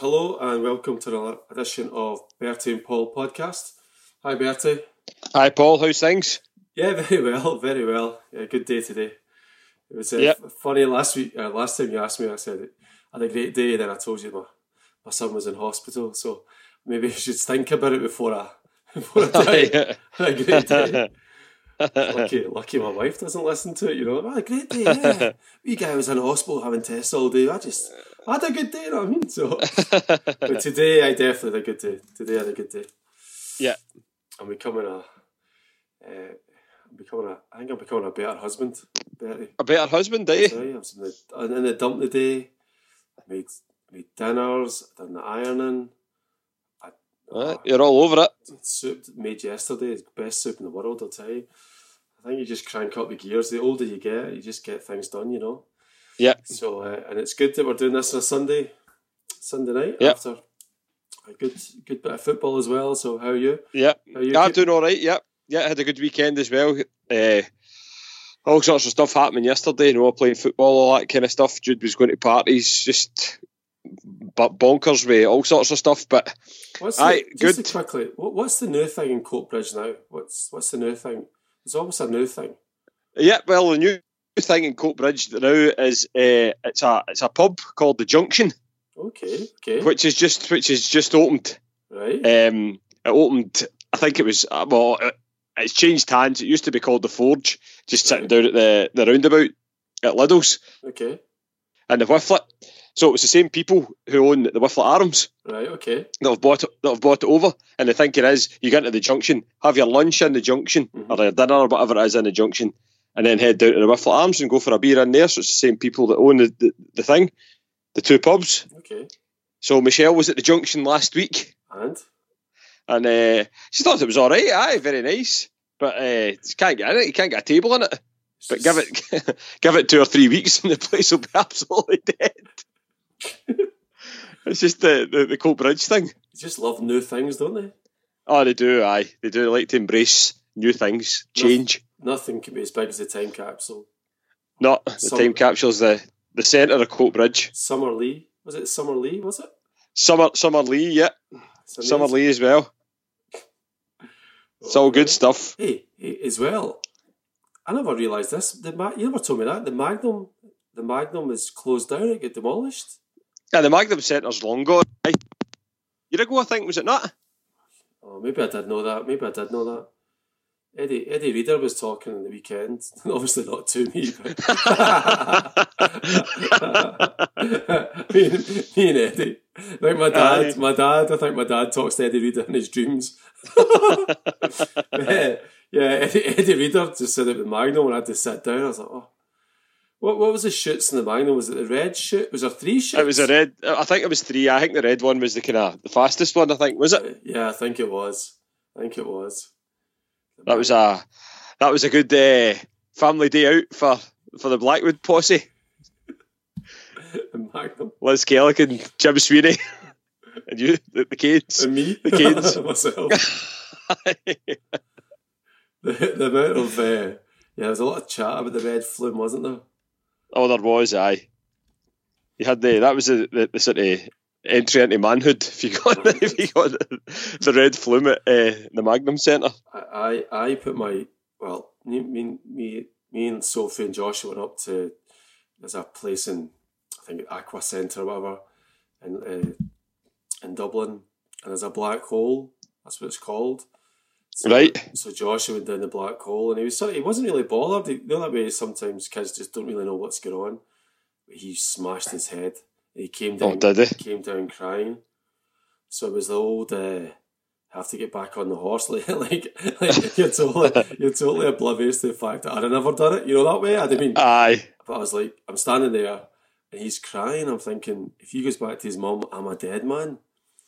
Hello and welcome to another edition of Bertie and Paul podcast. Hi Bertie. Hi Paul, how's things? Yeah, very well, very well. Yeah, good day today. It was uh, Yep. funny last week. Uh, last time you asked me, I said I had a great day. Then I told you my, my son was in hospital, so maybe I should think about it before I before I you. had a great day. lucky, lucky my wife doesn't listen to it. You know, oh, a great day. Yeah, we guy was in hospital having tests all day. I just I had a good day. You know what I mean? So, but today I definitely had a good day. Today I had a good day. yeah. I'm becoming a. Uh, I'm becoming a. I think I'm becoming a better husband. Betty. A better husband? Sorry, I was in the I'm in the dump today. I made made dinners. Done the ironing. I, Right, You're all over it. soup made yesterday is best soup in the world. I'll tell you. I think you just crank up the gears. The older you get, you just get things done. You know. Yeah. So uh, and it's good that we're doing this on a Sunday, Sunday night Yeah. after a good good bit of football as well. So how are you? Yeah. How are you? I'm doing all right, yeah. Yeah, had a good weekend as well. Uh, all sorts of stuff happening yesterday, you know, playing football, all that kind of stuff. Jude was going to parties, just but bonkers with all sorts of stuff. But What's the, Aye, just good. quickly, what, what's the new thing in Coatbridge now? What's what's the new thing? It's almost a new thing. yeah, well, the new thing in Coatbridge now is uh, it's a it's a pub called the Junction, Okay, okay, which is just which is just opened. right. Um, it opened. I think it was uh, well. It, it's changed hands. It used to be called the Forge, just sitting down at the the roundabout at Lidl's okay, and the Whifflet. So it was the same people who own the Whifflet Arms right. Okay. that have bought it, that have bought it over. And the thinking is, you get into the junction, have your lunch in the junction Mhm. or your dinner or whatever it is in the junction, and then head down to the Whifflet Arms and go for a beer in there. So it's the same people that own the, the, the thing, the two pubs. Okay. So Michelle was at the junction last week. And and uh, she thought it was all right. Aye, very nice, but uh, you can't get in it. You can't get a table in it. But give it, give it two or three weeks, and the place will be absolutely dead. it's just the the, the Coatbridge thing. They just love new things, don't they? Oh, they do. Aye, they do. They like to embrace new things, change. Nothing can be as big as the time capsule. Not the Some- time capsule's the the centre of Coatbridge. Summer Lee was it? Summerlee was it? Summer Summerlee, yeah, Summer. Lee as well. It's all good stuff. Hey, hey, as well. I never realised this. The Ma- you never told me that the Magnum, the Magnum is closed down. It got demolished. Yeah, the Magnum Centre's long gone. Aye. Year ago, I think was it not? Oh, maybe I did know that. Maybe I did know that. Eddie Eddie Reader was talking on the weekend. Obviously not to me, but me, and, me and Eddie. Like my dad, Aye. my dad. I think my dad talks to Eddie Reader in his dreams. yeah, yeah. Eddie, Eddie Reader just said it with Magnum, and I had to sit down. I was like, oh. What, what was the shoots in the Magnum? Was it the red shoot? Was there three shoots? It was a red. I think it was three. I think the red one was the kind of the fastest one. I think was it. Uh, yeah, I think it was. I think it was. That was a that was a good uh, family day out for for the Blackwood posse. Magnum. Liz Kellick and Jim Sweeney and you, the, the kids. And me, The kids. myself. The, the amount of uh, yeah, there was a lot of chat about the red flume, wasn't there? oh, there was. Aye, you had the that was the, the, the sort of entry into manhood. If you got if you got the, red flume at uh, the Magnum Centre. I, I, I put my well, me, me, me, and Sophie and Josh went up to there's a place in I think Aqua Centre or whatever in uh, in Dublin, and there's a black hole. That's what it's called. So, Right. So Joshua went down the black hole, and he was sort of, he wasn't really bothered. He, the other way sometimes kids just don't really know what's going on. But he smashed his head. He came down. Oh, did he? Came down crying. So it was the old. Uh, have to get back on the horse, like, like, like you're totally, you're totally oblivious to the fact that I'd have never done it. You know that way. I'd have been, Aye. but I was like, I'm standing there, and he's crying. I'm thinking, if he goes back to his mum, I'm a dead man.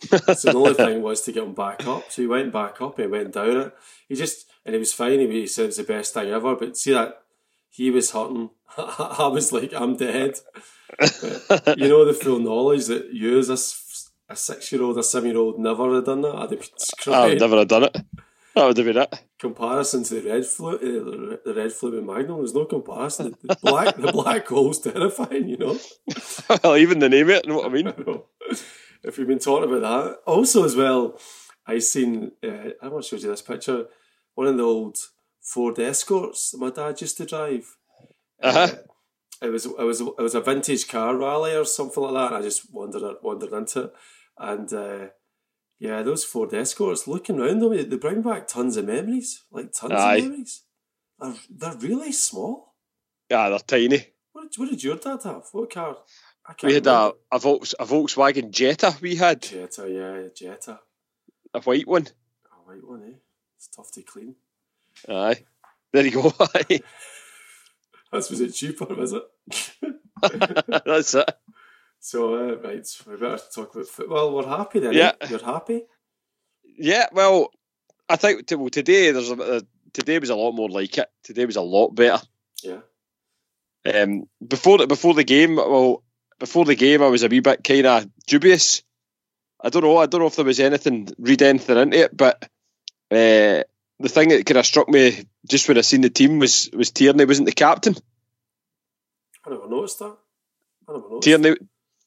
so the only thing was to get him back up. So he went back up, he went down it. He just and he was fine. He, he said it was the best thing ever. But see that he was hurting. I was like, I'm dead. You know the full knowledge that you as a six year old, a seven year old never have done that. I'd have been I'd never have done it. That would have been it. Comparison to the red flu, uh, the red flu and Magnum, there's no comparison. The black, the black hole's terrifying. You know. well, even the name of it, you know what I mean? if we've been talking about that, also as well, I seen. Uh, I want to show you this picture. One of the old Ford Escorts that my dad used to drive. Uh-huh. Uh, it was it was it was a vintage car rally or something like that. And I just wandered wandered into it, and uh, yeah, those Ford Escorts. Looking around them, they bring back tons of memories, like tons Aye. of memories. They're, they're really small. Yeah, they're tiny. What did, what did your dad have? What car? I can't We had a, a, Volks, a Volkswagen Jetta. We had Jetta, yeah, Jetta. a white one. A white one, eh? It's tough to clean. Aye, there you go. That's was it cheaper, was it? That's it. So uh, right, we better talk about football. We're happy then. Yeah. eh? You're happy? Yeah, well, I think well, today there's a, uh, today was a lot more like it. Today was a lot better. Yeah. Um, before the before the game, well, before the game, I was a wee bit kind of dubious. I don't know. I don't know if there was anything read anything into it, but uh, the thing that kind of struck me just when I seen the team was was Tierney wasn't the captain. I never noticed that. I never noticed. Tierney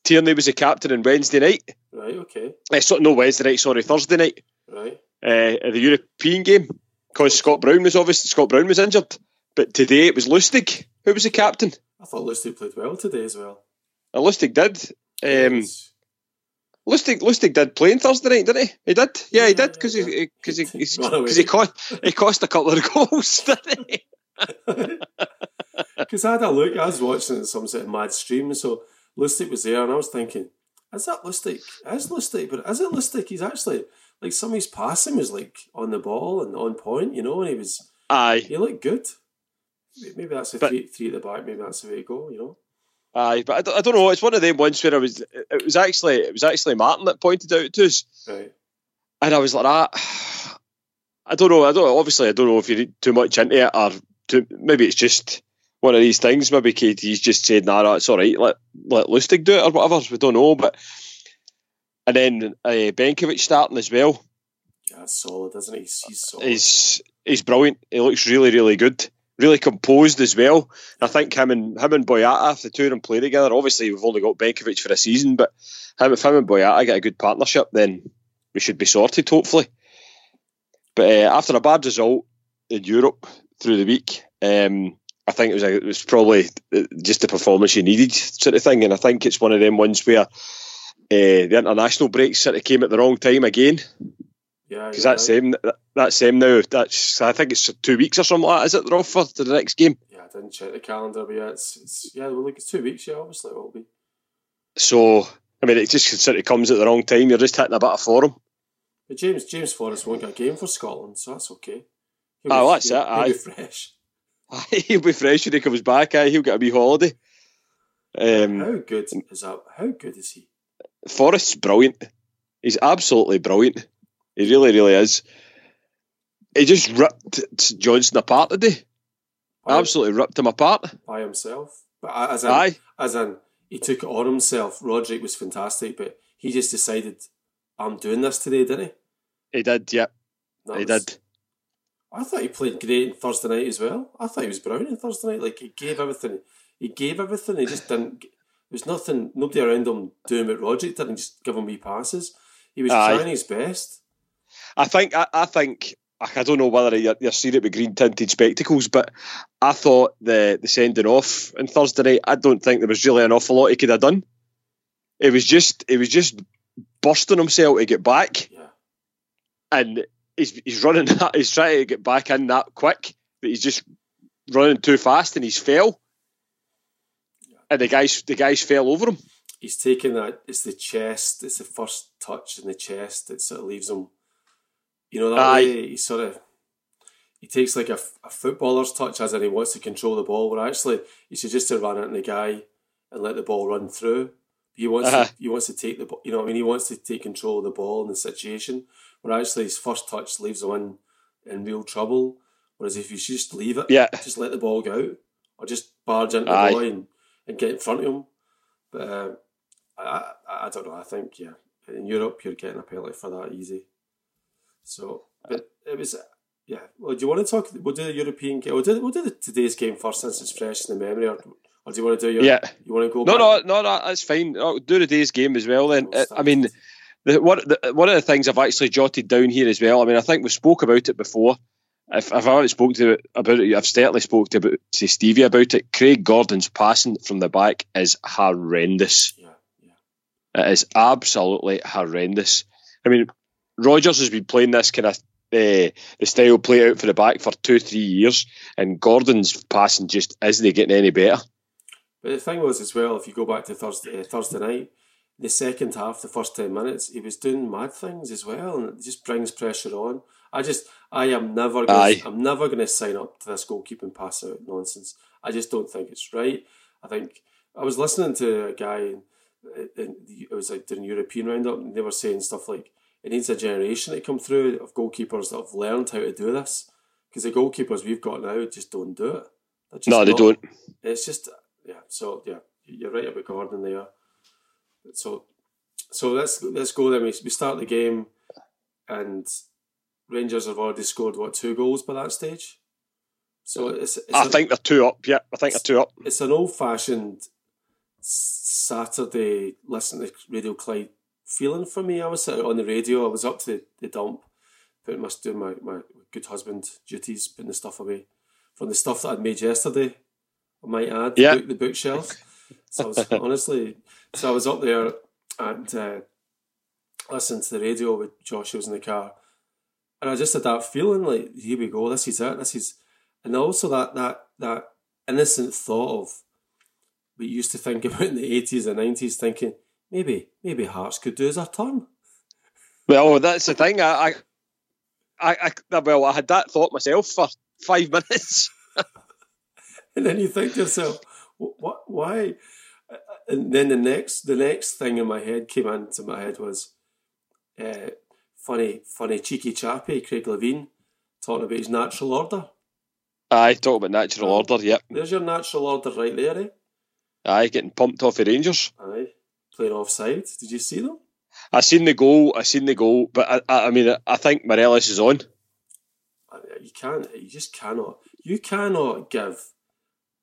Tierney was the captain on Wednesday night. Right, okay. Uh, so, no Wednesday night, sorry, Thursday night. Right. uh, the European game because Scott Brown was obviously Scott Brown was injured, but today it was Lustig who was the captain. I thought Lustig played well today as well. And Lustig did. Um, It's- Lustig Lustig did play on Thursday night, didn't he? He did. Yeah, he did because he because eh, he because he cost he cost a couple of goals, didn't he? Because I had a look, I was watching it some sort of mad stream, and so Lustig was there, and I was thinking, is that Lustig? Is Lustig? But is it Lustig? He's actually, like, some of his passing was, like, on the ball and on point, you know, and he was, Aye, he looked good. Maybe that's a But- three, three at the back, maybe that's the way to go, you know? Aye, but I don't, I don't know. It's one of them ones where I was. It was actually it was actually Martin that pointed out to us, Right. and I was like, ah, I don't know. I don't. Obviously, I don't know if you read too much into it, or too, maybe it's just one of these things. Maybe Katie's just said, "Nah, it's all right. Let let Lustig do it or whatever." We don't know, but and then uh, Benkovic starting as well. Yeah, solid, isn't he? He's, he's solid. He's he's brilliant. He looks really really good. Really composed as well. I think him and him and Boyata, if the two of them play together, obviously we've only got Benkovic for a season, but him, if him and Boyata get a good partnership, then we should be sorted, hopefully. But uh, after a bad result in Europe through the week, um, I think it was a, it was probably uh, just the performance you needed, sort of thing. And I think it's one of them ones where uh, the international break sort of came at the wrong time again yeah, because right. them. That, that's them now. That's I think it's two weeks or something like that. Is it they're off for to the next game? Yeah, I didn't check the calendar, but yeah, it's, it's yeah, well, like, it's two weeks, yeah, obviously it will be. So I mean, it just sort of comes at the wrong time. You're just hitting a bit of form. But James James Forrest won't get a game for Scotland, so that's okay. He'll Oh, be- that's he'll, it, He'll aye. be fresh. he'll be fresh when he comes back. Aye, he'll get a wee holiday. Um, How good is that? How good is he? Forrest's brilliant. He's absolutely brilliant. He really, really is. He just ripped Johnstone apart today. Absolutely ripped him apart. by himself. But as in, Aye, as in, he took it on himself. Rogic was fantastic, but he just decided, I'm doing this today, didn't he? he did. Yeah, That he was- did. I thought he played great on Thursday night as well. I thought he was brilliant on Thursday night. Like he gave everything. He gave everything. He just didn't. There was nothing. Nobody around him doing what Rogic did and just give him wee passes. He was Aye. trying his best. I think. I, I think. I don't know whether you're, you're seeing it with green tinted spectacles, but I thought the the sending off on Thursday night. I don't think there was really an awful lot he could have done. It was just. It was just bursting himself to get back. Yeah. and he's he's running that he's trying to get back in that quick, but he's just running too fast and he's fell. And the guys the guys fell over him. He's taking that. It's the chest. It's the first touch in the chest that sort of leaves him. You know that Aye. way. He sort of. He takes like a, a footballer's touch, as in he wants to control the ball. Where actually he should just run into the guy and let the ball run through. He wants Uh-huh. to, he wants to take the ball. You know, what I mean, he wants to take control of the ball and the situation. Where actually his first touch leaves him in in real trouble. Whereas if you just leave it, Yeah. just let the ball go out, or just barge into Aye. the boy and, and get in front of him. But uh, I, I I don't know. I think yeah, in Europe you're getting a penalty for that easy. So, but it was yeah. Well, do you want to talk? We'll do the European game. We'll do we'll do the, today's game first since it's fresh in the memory, or, or do you want to do your? Yeah. You want to go? No, back? no, no, no, that's fine. Oh, do the day's game as well then. Uh, I mean, the, one, the, one of the things I've actually jotted down here as well. I mean, I think we spoke about it before. If, if I haven't spoken to about it, I've certainly spoke to, about, to Stevie about it. Craig Gordon's passing from the back is horrendous. Yeah, yeah. It is absolutely horrendous. I mean, Rodgers has been playing this kind of uh, the style play out for the back for two, three years, and Gordon's passing just isn't getting any better. But the thing was as well, if you go back to Thursday uh, Thursday night, the second half, the first ten minutes, he was doing mad things as well, and it just brings pressure on. I just, I am never, gonna, Aye. I'm never going to sign up to this goalkeeping pass out nonsense. I just don't think it's right. I think I was listening to a guy, in, in, it was like during European roundup, and they were saying stuff like it needs a generation to come through of goalkeepers that have learned how to do this. Because the goalkeepers we've got now just don't do it. No, they don't. It's just yeah. So yeah, you're right about Gordon there. So so let's let's go then. We, we start the game, and Rangers have already scored what two goals by that stage. So it's, it's I a- think they're two up. Yeah, I think they're two up. it's an old fashioned Saturday listen to Radio Clyde feeling for me. I was sitting on the radio, I was up to the, the dump, putting my doing my, my good husband duties, putting the stuff away from the stuff that I'd made yesterday. I might add, Yeah. the, book, the bookshelf. So I was honestly, so I was up there and uh, listening to the radio with Josh. Who was in the car, and I just had that feeling like, here we go, this is it, this is, and also that that that innocent thought of we used to think about in the eighties and nineties, thinking maybe maybe Hearts could do as a turn. Well, that's the thing. I, I, I, I well, I had that thought myself for five minutes. And then you think to yourself, what? Why? And then the next, the next thing in my head came into my head was, uh, funny, funny, cheeky chappy Craig Levein talking about his natural order. Aye, talk about natural order. Yep. There's your natural order right there, eh? Aye, getting pumped off the Rangers. Aye, playing offside. Did you see them? I seen the goal. I seen the goal, but I, I, I mean, I think Morelos is on. You can't. You just cannot. You cannot give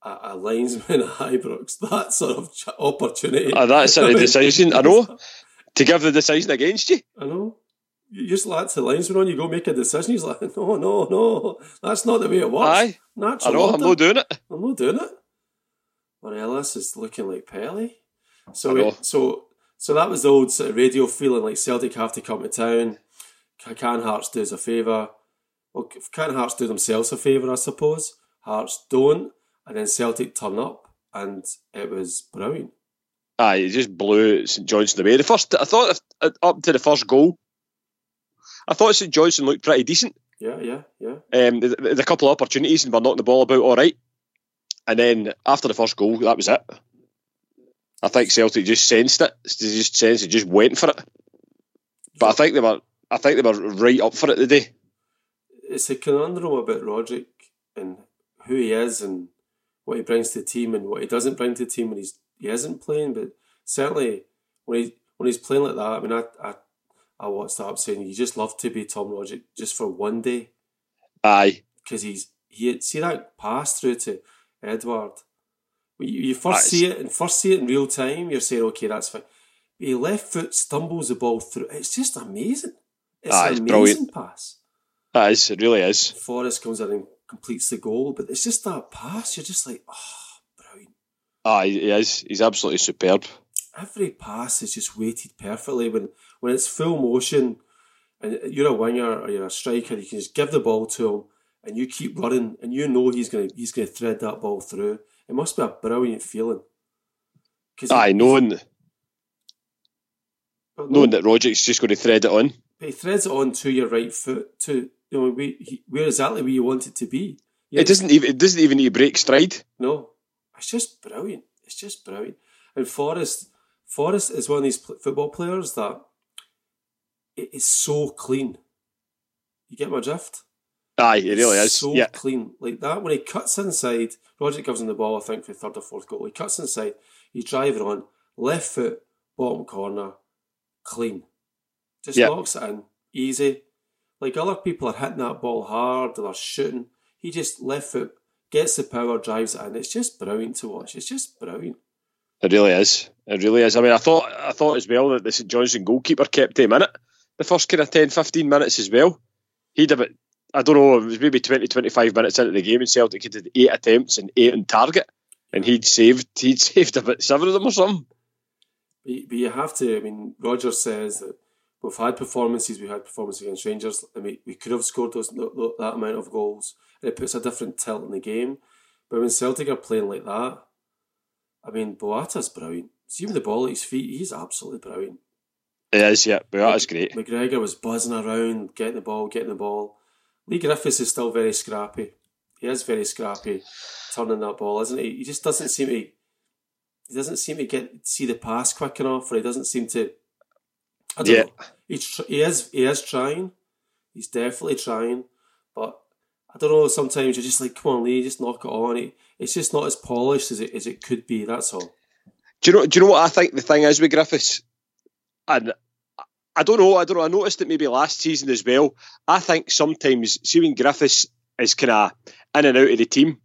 a, linesman, a linesman at Ibrox that sort of ch- opportunity. Uh, that's a decision. I know to give the decision against you. I know. You just let the linesman on. You go make a decision. He's like, no, no, no. That's not the way it works. Aye, I Natural know. I'm not doing it. I'm not doing it. Morelos is looking like Pelé. So, it, so, so that was the old sort of radio feeling like Celtic have to come to town. Can Hearts do us a favour? Well, can Hearts do themselves a favour? I suppose Hearts don't, and then Celtic turn up, and it was brilliant. Aye, it just blew St Johnstone away. The first, I thought, uh, up to the first goal, I thought St Johnstone looked pretty decent. Yeah, yeah, yeah. Um, there's a couple of opportunities and we're knocking the ball about all right. And then after the first goal, that was it. I think Celtic just sensed it. They just sensed it, just went for it. But I think they were, I think they were right up for it today. It's a conundrum about Rogic and who he is and what he brings to the team and what he doesn't bring to the team when he's he isn't playing. But certainly when he when he's playing like that, I mean, I I, I watched that up saying you just love to be Tom Rogic just for one day Aye, because he's he see that pass through to Edouard. You, you first see it and first see it in real time, you're saying okay, that's fine. He left foot stumbles the ball through. It's just amazing. It's Ah, an it's amazing brilliant. pass. that is, it really is. Forrest comes in and completes the goal, but it's just that pass. You're just like, oh, brilliant. Aye, he is. He's absolutely superb. Every pass is just weighted perfectly. When when it's full motion, and you're a winger or you're a striker, you can just give the ball to him, and you keep running, and you know he's gonna he's gonna thread that ball through. It must be a brilliant feeling. 'Cause Aye, knowing, but knowing that Rogic's just going to thread it on. but he threads it on to your right foot to you know where, he- where exactly where you want it to be. Yeah, It doesn't even, it doesn't even need to break stride. No, it's just brilliant. It's just brilliant. And Forrest, Forrest is one of these pl- football players that it is so clean. You get my drift? Aye, it really is. So yeah, clean. Like that, when he cuts inside, Rogic gives him the ball, I think, for third or fourth goal. He cuts inside, he's driving on, left foot, bottom corner, clean. Just Yeah. locks it in, easy. Like other people are hitting that ball hard, they're shooting. He just left foot, gets the power, drives it in. It's just brilliant to watch. It's just brilliant. It really is. It really is. I mean, I thought I thought as well that the St Johnstone goalkeeper kept him in it the first kind of 10, 15 minutes as well. He'd have it. I don't know, it was maybe 20, 25 minutes into the game and Celtic had eight attempts and eight on target. And he'd saved he'd saved about seven of them or something. But, but you have to, I mean, Rodgers says that we've had performances, we had performances against Rangers, I mean, we could have scored those that amount of goals, and it puts a different tilt in the game. But when Celtic are playing like that, I mean, Boyata's brilliant. See the ball at his feet, he's absolutely brilliant. He is, yeah. Boyata's great. McGregor was buzzing around, getting the ball, getting the ball. Leigh Griffiths is still very scrappy. He is very scrappy, turning that ball, isn't he? He just doesn't seem to. He doesn't seem to get see the pass quick enough, or he doesn't seem to. I don't yeah. know. He's, he is he is trying. He's definitely trying, but I don't know. Sometimes you're just like, come on, Leigh, just knock it on. It, it's just not as polished as it as it could be. That's all. Do you know? Do you know what I think the thing is with Griffiths? And I don't know. I don't know. I noticed it maybe last season as well. I think sometimes, see when Griffiths is kind of in and out of the team,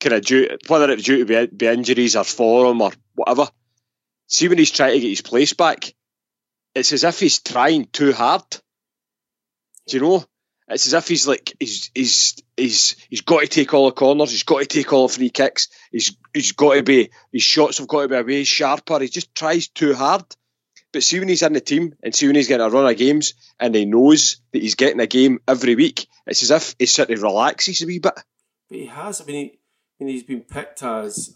kind of due whether it's due to be, be injuries or form or whatever. See when he's trying to get his place back, it's as if he's trying too hard. Do you know? It's as if he's like he's he's he's he's got to take all the corners, he's got to take all the free kicks, he's he's got to be his shots have got to be a way sharper. He just tries too hard. But see when he's in the team and see when he's getting a run of games and he knows that he's getting a game every week, it's as if he sort of relaxes a wee bit. But he has. I mean, he, I mean he's been picked as,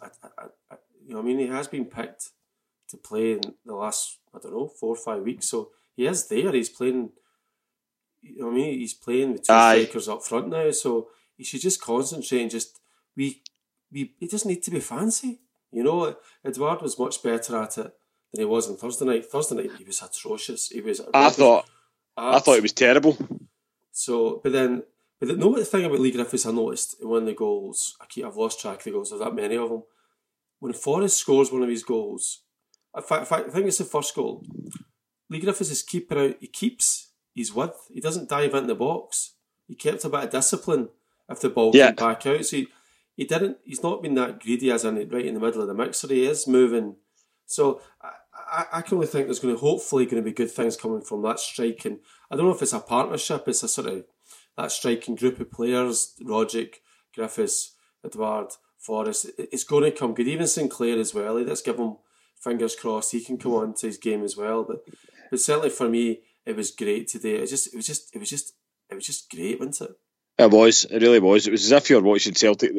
you know, I mean, he has been picked to play in the last, I don't know, four or five weeks. So he is there. He's playing you know I mean? He's playing with two Aye. strikers up front now, so he should just concentrate and just we we it doesn't need to be fancy. You know, Edouard was much better at it than he was on Thursday night. Thursday night he was atrocious. He was. I thought. I thought it was terrible. So, but then, but the, no, the thing about Leigh Griffiths I noticed when the goals, I keep, I've lost track of the goals. There's that many of them. When Forrest scores one of his goals, in fact, I think it's the first goal. Leigh Griffiths is keeper out. He keeps his width. He doesn't dive into the box. He kept a bit of discipline if the ball yeah. came back out. So he, he didn't. He's not been that greedy as in right in the middle of the mixer. He is moving. So I, I, can only think there's going to hopefully going to be good things coming from that striking. I don't know if it's a partnership. It's a sort of that striking group of players. Rogic, Griffiths, Edouard, Forrest. It's going to come good. Even Sinclair as well. Let's give him fingers crossed. He can come on to his game as well. But but certainly for me, it was great today. It just, it was just, it was just, it was just great, wasn't it? It was. It really was. It was as if you were watching Celtic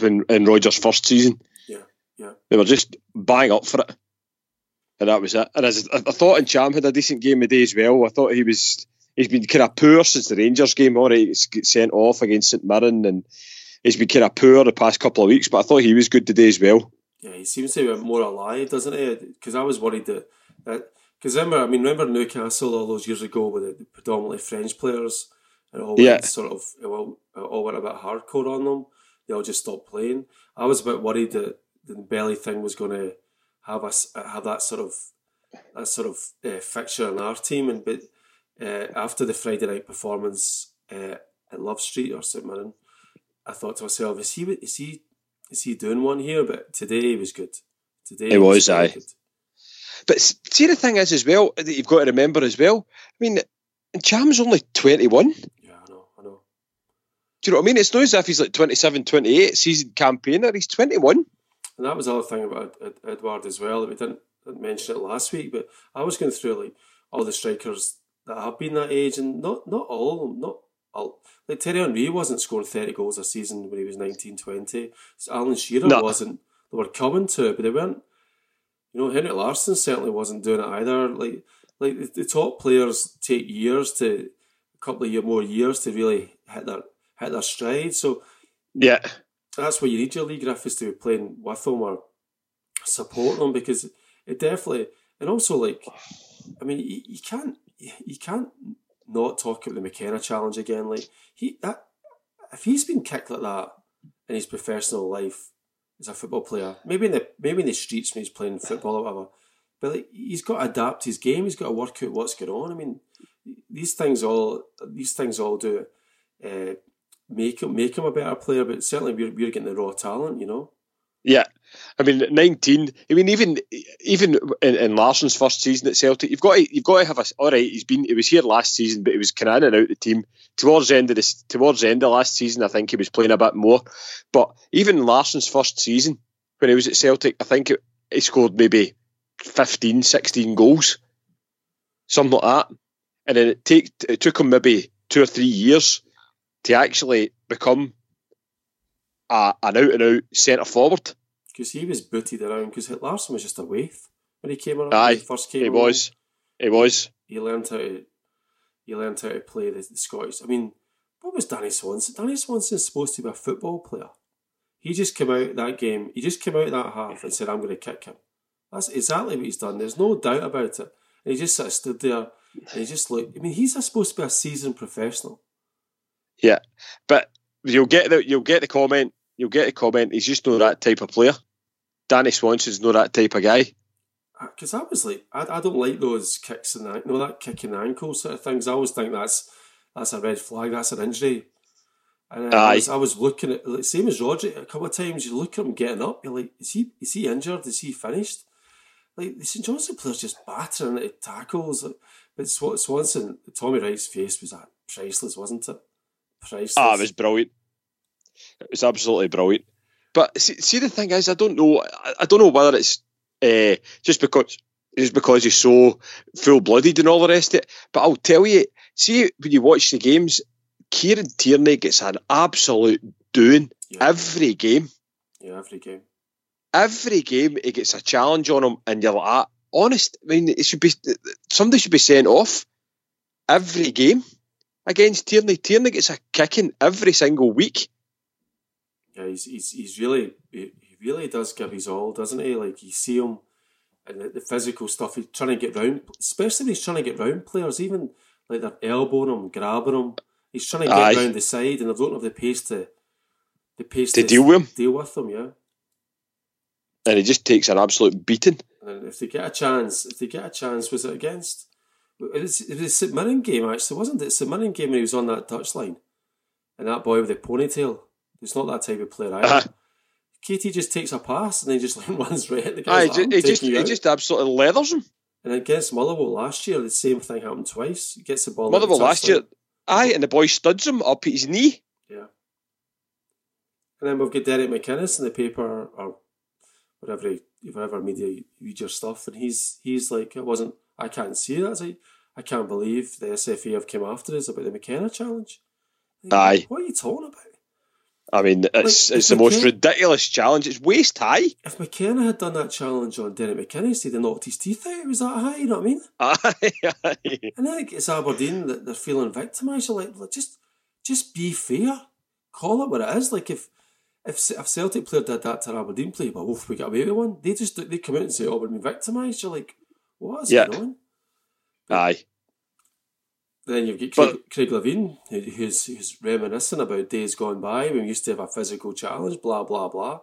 in, in Rodgers' first season. Yeah. They were just bang up for it, and that was it. And as I, I thought, Ntcham had a decent game today as well. I thought he was. He's been kind of poor since the Rangers game. Or he sent off against St Mirren, and he's been kind of poor the past couple of weeks. But I thought he was good today as well. Yeah, he seems to be more alive, doesn't he? Because I was worried that, because remember, I mean, remember Newcastle all those years ago with the, predominantly French players, and all yeah. sort of all, all went a bit hardcore on them. They all just stopped playing. I was a bit worried that the Belly thing was going to have us have that sort of that sort of uh, fixture in our team, and but uh, after the Friday night performance uh, at Love Street or St Mirren, I thought to myself, is he is he is he doing one here? But today he was good. Today it was, was I. Good. But see, the thing is as well that you've got to remember as well. I mean, Cham's only twenty one. Yeah, I know, I know. Do you know what I mean? It's not as if he's like 27, 28 season campaigner. He's twenty one. And that was the other thing about Edouard as well. That we didn't, didn't mention it last week, but I was going through like all the strikers that have been that age, and not not all of them, not all. Like Thierry Henry wasn't scoring 30 goals a season when he was 19, 20. Alan Shearer no. wasn't. They were coming to it, but they weren't you know, Henrik Larsson certainly wasn't doing it either. Like, like the, the top players take years to a couple of year, more years to really hit their hit their stride. So, yeah, that's where you need your Leigh Griffiths to be playing with them or support them because it definitely and also like, I mean, you, you can't you can't not talk about the McKenna challenge again. Like he that if he's been kicked like that in his professional life as a football player. Maybe in the maybe in the streets when he's playing football or whatever. But like, he's got to adapt his game. He's got to work out what's going on. I mean, these things all these things all do uh, make him make him a better player. But certainly we're we're getting the raw talent, you know. Yeah, I mean, nineteen. I mean, even even in, in Larsson's first season at Celtic, you've got to, you've got to have a. All right, he's been he was here last season, but he was kind of in and out the team towards the end of this. Towards the end of last season, I think he was playing a bit more. But even Larsson's first season, when he was at Celtic, I think he scored maybe 15, 16 goals, something like that. And then it take it took him maybe two or three years to actually become a, an out and out centre forward. Because he was booted around, because Larsson was just a waif when he came around. Aye, when he first came He around. was. He was. He learned how to he learned how to play the, the Scottish. I mean, what was Danny Swanson? Danny Swanson's supposed to be a football player. He just came out that game. He just came out that half and said, "I'm going to kick him." That's exactly what he's done. There's no doubt about it. And he just sort of stood there and he just looked. I mean, he's supposed to be a seasoned professional. Yeah, but you'll get the you'll get the comment. You'll get the comment. He's just not that type of player. Danny Swanson's not that type of guy. Because I was like, I, I don't like those kicks and that, you know, that kicking ankle sort of things. I always think that's that's a red flag. That's an injury. And uh, I, Aye. was, I was looking at like same as Roger A couple of times you look at him getting up. You're like, is he is he injured? Is he finished? Like the St Johnstone players just battering at tackles. Like, But Sw- Swanson, Tommy Wright's face was that priceless, wasn't it? Priceless. Ah, it was brilliant. It was absolutely brilliant. But see, see the thing is, I don't know. I, I don't know whether it's uh, just because just because he's so full blooded and all the rest of it. But I'll tell you, see when you watch the games, Kieran Tierney gets an absolute doing Yeah. every game. yeah, every game. Every game he gets a challenge on him, and you're like, ah, honest. I mean, it should be somebody should be sent off every game against Tierney. Tierney gets a kicking every single week. Yeah, he's he's, he's really he he really does give his all, doesn't he? Like you see him and the, the physical stuff. He's trying to get round, especially when he's trying to get round players. Even like they're elbowing him, grabbing him. He's trying to get Aye. round the side, and they don't have the pace to the pace To deal with him. Deal with them, yeah. and he just takes an absolute beating. And if they get a chance, if they get a chance, was it against? It was, it was a St Mirren game actually, wasn't it? St Mirren game when he was on that touchline, and that boy with the ponytail. He's not that type of player either. Uh-huh. Katie just takes a pass and then just like runs right at the guy. He just he just absolutely leathers him. And against Motherwell last year, the same thing happened twice. He gets the ball. at the last year, aye, and the boy studs him up at his knee. Yeah. And then we've got Derek McInnes in the paper or whatever whatever media you read your stuff, and he's he's like, it wasn't. I can't see that. It's like, I can't believe the SFA have come after us about the McKenna challenge. Like, Aye. What are you talking about? I mean, it's Like, it's the most ridiculous challenge. It's waist high. If McKenna had done that challenge on Derek McKenna, he'd have knocked his teeth out. It was that high, you know what I mean? Aye, aye. And then it's Aberdeen that they're feeling victimised. You're like, look, just just be fair. Call it what it is. Like if if, if Celtic player did that to an Aberdeen player, but oof, we got away with one. They just they come out and say, "Oh, we're being victimised." You're like, what is Yeah. going on? aye. Then you've got Craig, But- Craig Levein, who, who's who's reminiscing about days gone by when we used to have a physical challenge. Blah blah blah.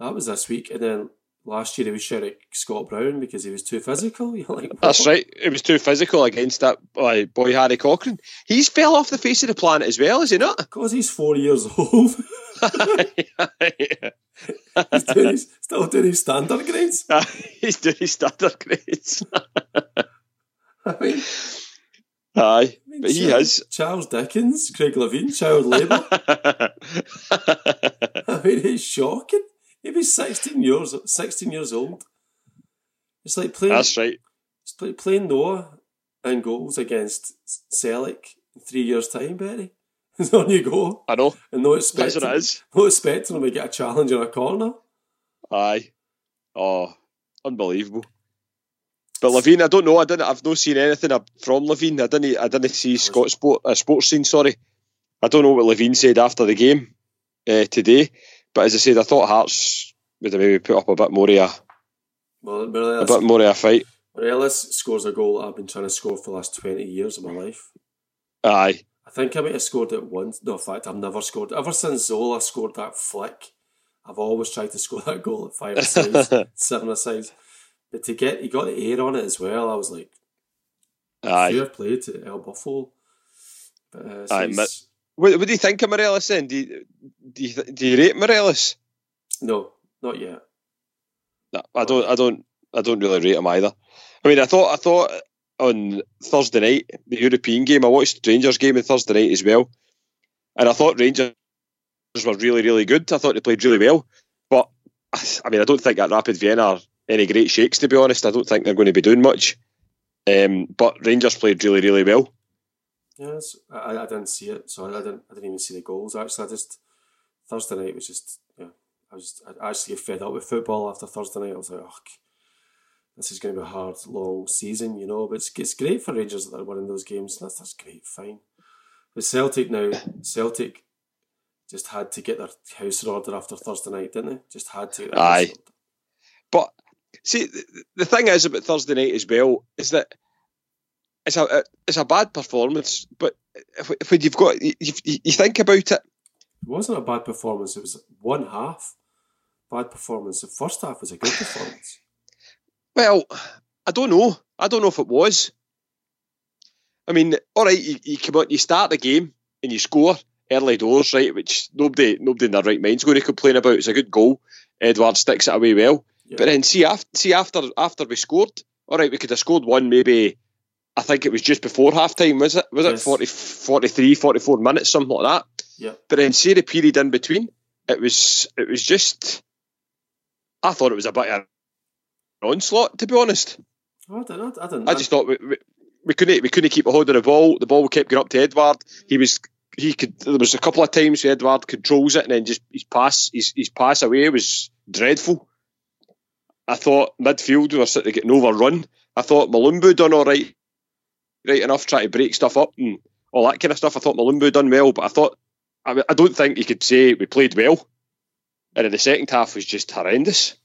That was this week, and then last year he was shouting at Scott Brown because he was too physical. You're like, That's right. It was too physical against that boy, boy Harry Cochrane. He's fell off the face of the planet as well, is he not? Because he's four years old. he's doing his, still doing his standard grades. He's doing his standard grades. I mean, Aye, I mean, but he Charles, has. Charles Dickens, Craig Levein, child labour. I mean, it's shocking. He was sixteen years sixteen years old. It's like playing. That's right. It's like playing Noah and goals against Celtic in three years' time, Betty. It's on you go, I know. and no That's expecting, what it is. no expecting him to get a challenge in a corner. Aye. Oh, unbelievable. But Levein, I don't know. I didn't. I've not seen anything from Levein. I didn't. I didn't see Scott Sport, uh, Sports Scene. Sorry, I don't know what Levein said after the game uh, today. But as I said, I thought Hearts would have maybe put up a bit more of a, Well, a bit more of a fight. Morelos scores a goal that I've been trying to score for the last twenty years of my life. Aye. I think I might have scored it once. No, in fact, I've never scored. Ever since Zola scored that flick, I've always tried to score that goal at five asides, seven asides. But to get, he got the air on it as well. I was like, Aye. fair play to El Buffalo. But, uh, so Aye, What, what do you think of Morelos then? Do you, do you, do you rate Morelos? no, not yet. No, I don't, I don't, I don't really rate him either. I mean, I thought, I thought on Thursday night, the European game, I watched Rangers game on Thursday night as well, and I thought Rangers were really, really good. I thought they played really well, but I mean, I don't think that Rapid Vienna are any great shakes to be honest. I don't think they're going to be doing much. Um, but Rangers played really, really well. Yes, I, I didn't see it, so I didn't. I didn't even see the goals. Actually, I just Thursday night was just yeah. I was I actually get fed up with football after Thursday night. I was like, oh, this is going to be a hard, long season, you know. But it's, it's great for Rangers that are winning those games. That's that's great, fine. But Celtic now, Celtic just had to get their house in order after Thursday night, didn't they? Just had to. Aye. But see, the thing is about Thursday night as well is that it's a uh, it's a bad performance. But if, if you've got you, you think about it, it wasn't a bad performance. It was one half bad performance. The first half was a good performance. Well, I don't know. I don't know if it was. I mean, all right, you, you come out, you start the game and you score early doors, right? Which nobody, nobody in their right mind's going to complain about. It's a good goal. Edouard sticks it away well. Yeah. But then see after, see after after we scored, all right, we could have scored one maybe. I think it was just before half time, was it? Was yes. it 40, 43, 44 minutes, something like that? Yeah. But then see the period in between, it was it was just. I thought it was a bit of an onslaught, to be honest. I don't know. I don't. I just thought we, we, we couldn't we couldn't keep a hold of the ball. The ball kept going up to Edouard. He was he could. There was a couple of times where Edouard controls it and then just his pass his, his pass away was dreadful. I thought midfield we were of getting overrun. I thought Mulumbu done all right, right enough, trying to break stuff up and all that kind of stuff. I thought Mulumbu done well, but I thought I, mean, I don't think you could say we played well. And in the second half was just horrendous.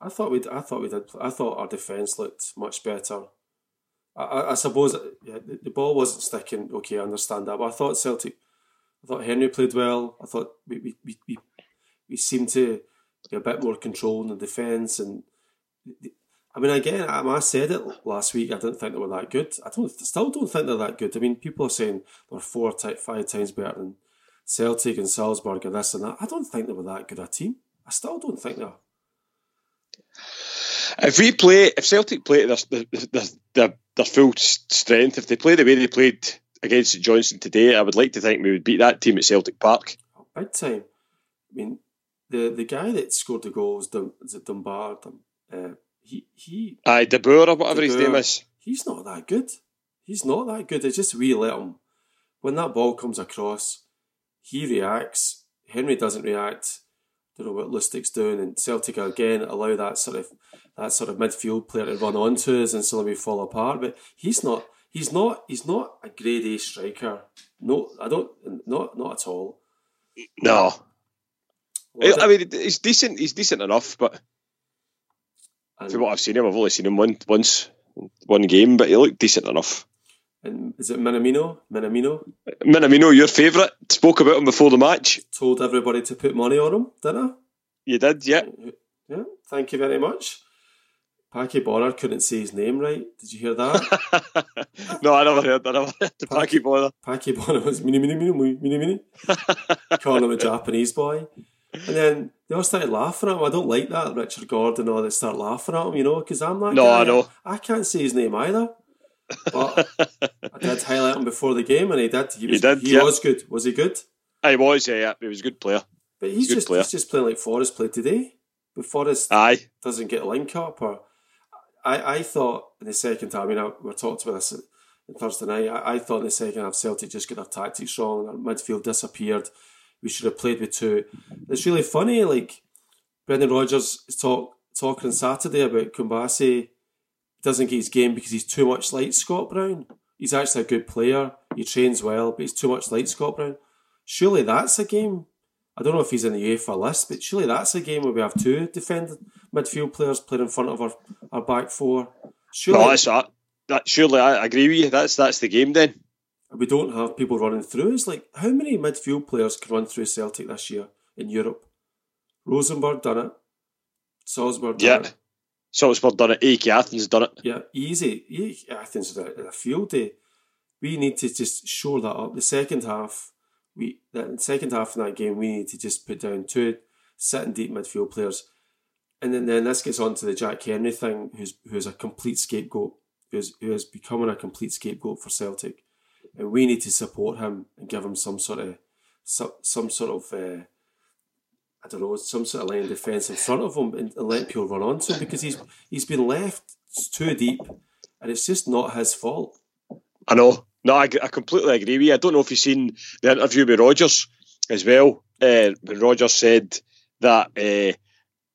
I thought we I thought we did. I thought our defence looked much better. I, I, I suppose yeah, the, the, ball wasn't sticking. Okay, I understand that, but I thought Celtic. I thought Hendry played well. I thought we we, we, we, we seemed to be a bit more control in the defence and I mean, again, I said it last week. I didn't think they were that good. I don't, still don't think they're that good. I mean, people are saying they're four, five times better than Celtic and Salzburg and this and that. I don't think they were that good a team. I still don't think they are. If we play, if Celtic play their, their, their, their full strength, if they play the way they played against Johnstone today, I would like to think we would beat that team at Celtic Park. Oh, big time. I mean, the the guy that scored the goals, is it Dunbar? Uh, he he. Aye, De Boer or whatever his name is. He's not that good. He's not that good. It's just we let him. When that ball comes across, he reacts. Hendry doesn't react. Don't know what Lustig's doing, and Celtic again allow that sort of that sort of midfield player to run onto us, and suddenly we fall apart. But he's not. He's not. He's not a grade A striker. No, I don't. Not not at all. No. I mean, he's decent. He's decent enough, but and For what I've seen him, I've only seen him one, once, one game, but he looked decent enough. And is it Minamino? Minamino? Minamino, your favourite. Spoke about him before the match. Told everybody to put money on him, didn't I? You did, yeah. Yeah, thank you very much. Packie Bonner couldn't say his name right. Did you hear that? no, I never heard that. I never heard Packie Bonner. Packie Bonner was mini, mini, mini, mini, mini. Calling him a Japanese boy. And then they all started laughing at him. I don't like that, Richard Gordon, or they start laughing at him, you know, because I'm that no, guy. I know. I can't say his name either. But I did highlight him before the game, and he did. He, was, he did. He yeah. was good. Was he good? He was. Yeah, he was a good player. But he's, he's just player. he's just playing like Forrest played today. But Forrest Aye. doesn't get a link up, or I, I thought in the second half. I mean, I, we talked about this on Thursday night. I, I thought in the second half Celtic just got their tactics wrong. Their midfield disappeared we should have played with two. It's really funny, like Brendan Rodgers talk talking on Saturday about Kouassi doesn't get his game because he's too much like Scott Brown. He's actually a good player. He trains well, but he's too much like Scott Brown. Surely that's a game. I don't know if he's in the UEFA list, but surely that's a game where we have two defending midfield players playing in front of our, our back four. Surely, no, that's that. that. Surely, I agree with you. That's that's the game then we don't have people running through. It's like how many midfield players can run through Celtic this year in Europe? Rosenborg done it. Salzburg done yeah. it. Salzburg done it. AEK Athens done it. Yeah, easy. AEK Athens is a, a field day. We need to just shore that up. The second half, we the second half of that game, we need to just put down two sitting deep midfield players. and then, then this gets on to the Jack Hendry thing, who's who's a complete scapegoat, who's who is becoming a complete scapegoat for Celtic, and we need to support him and give him some sort of some, some sort of uh, I don't know some sort of line of defence in front of him and, and let people run onto him because he's he's been left too deep, and it's just not his fault. I know. No, I, I completely agree with you. I don't know if you've seen the interview with Rodgers as well. Uh, when Rodgers said that uh,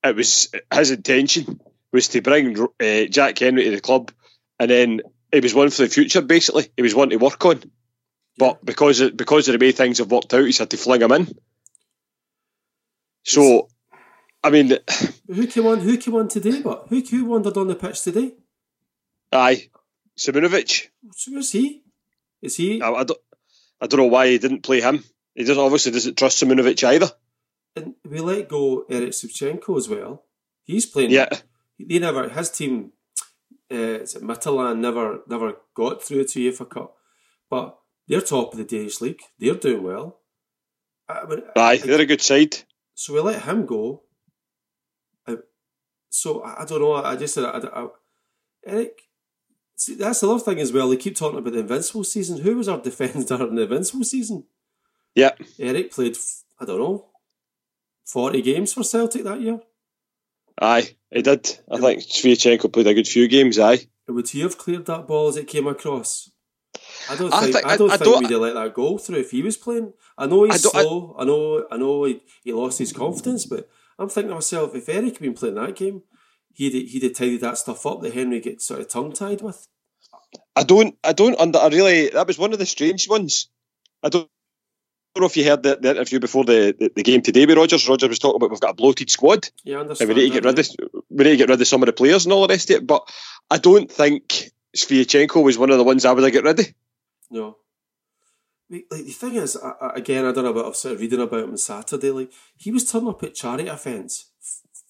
it was his intention was to bring uh, Jack Hendry to the club, and then it was one for the future. Basically, he was one to work on, but because of, because of the way things have worked out, he's had to fling him in. So, I mean, who came on? Who came on today? But who who wandered on the pitch today? Aye, Simunovic. So where's he? Is he? I, I, don't. I don't know why he didn't play him. He doesn't obviously doesn't trust Simunovic either. And we let go Erik Sviatchenko as well. He's playing. Yeah. They never his team. Uh, is it never never got through to UEFA Cup, but they're top of the Danish league. They're doing well. I mean, Aye, they're a good side. So we let him go. I, so I, I, don't know. I just said, I, I, Eric. See, that's the other thing as well. They keep talking about the invincible season. Who was our defender in the invincible season? Yeah, Eric played. I don't know, forty games for Celtic that year. Aye, he did. I think Sviatchenko played a good few games. Aye, would he have cleared that ball as it came across? I don't think I, think, I don't I, think I don't, we'd have let that go through if he was playing. I know he's I slow. I, know I know he, he lost his confidence, but I'm thinking to myself, if Eric had been playing that game, he'd he'd have tidied that stuff up that Hendry gets sort of tongue tied with. I don't I don't under I really that was one of the strange ones. I don't know if you heard the, the interview before the, the, the, game today with Rogers. Rodgers was talking about we've got a bloated squad. Yeah, I understand. And we need to get rid of we need to get rid of some of the players and all the rest of it. But I don't think Sviatchenko was one of the ones I would have get rid of. No. Like, the thing is, I, again, I don't know about. I've started reading about him on Saturday. Like he was turning up at charity events,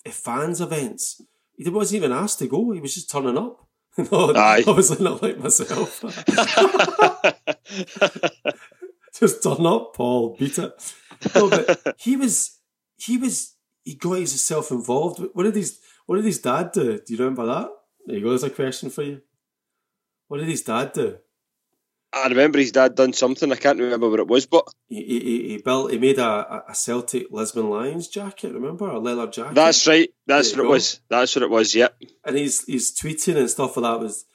f- fans events. He wasn't even asked to go. He was just turning up. no, Aye. obviously not like myself. just turn up, Paul. Beat it. No, but he was. He was. He got himself involved. What did his What did his dad do? Do you remember that? There you go. There's a question for you. What did his dad do? I remember his dad done something. I can't remember what it was, but he, he, he built. He made a, a Celtic Lisbon Lions jacket. Remember a leather jacket? That's right. That's what go. it was. That's what it was. Yep. And he's he's tweeting and stuff like that was,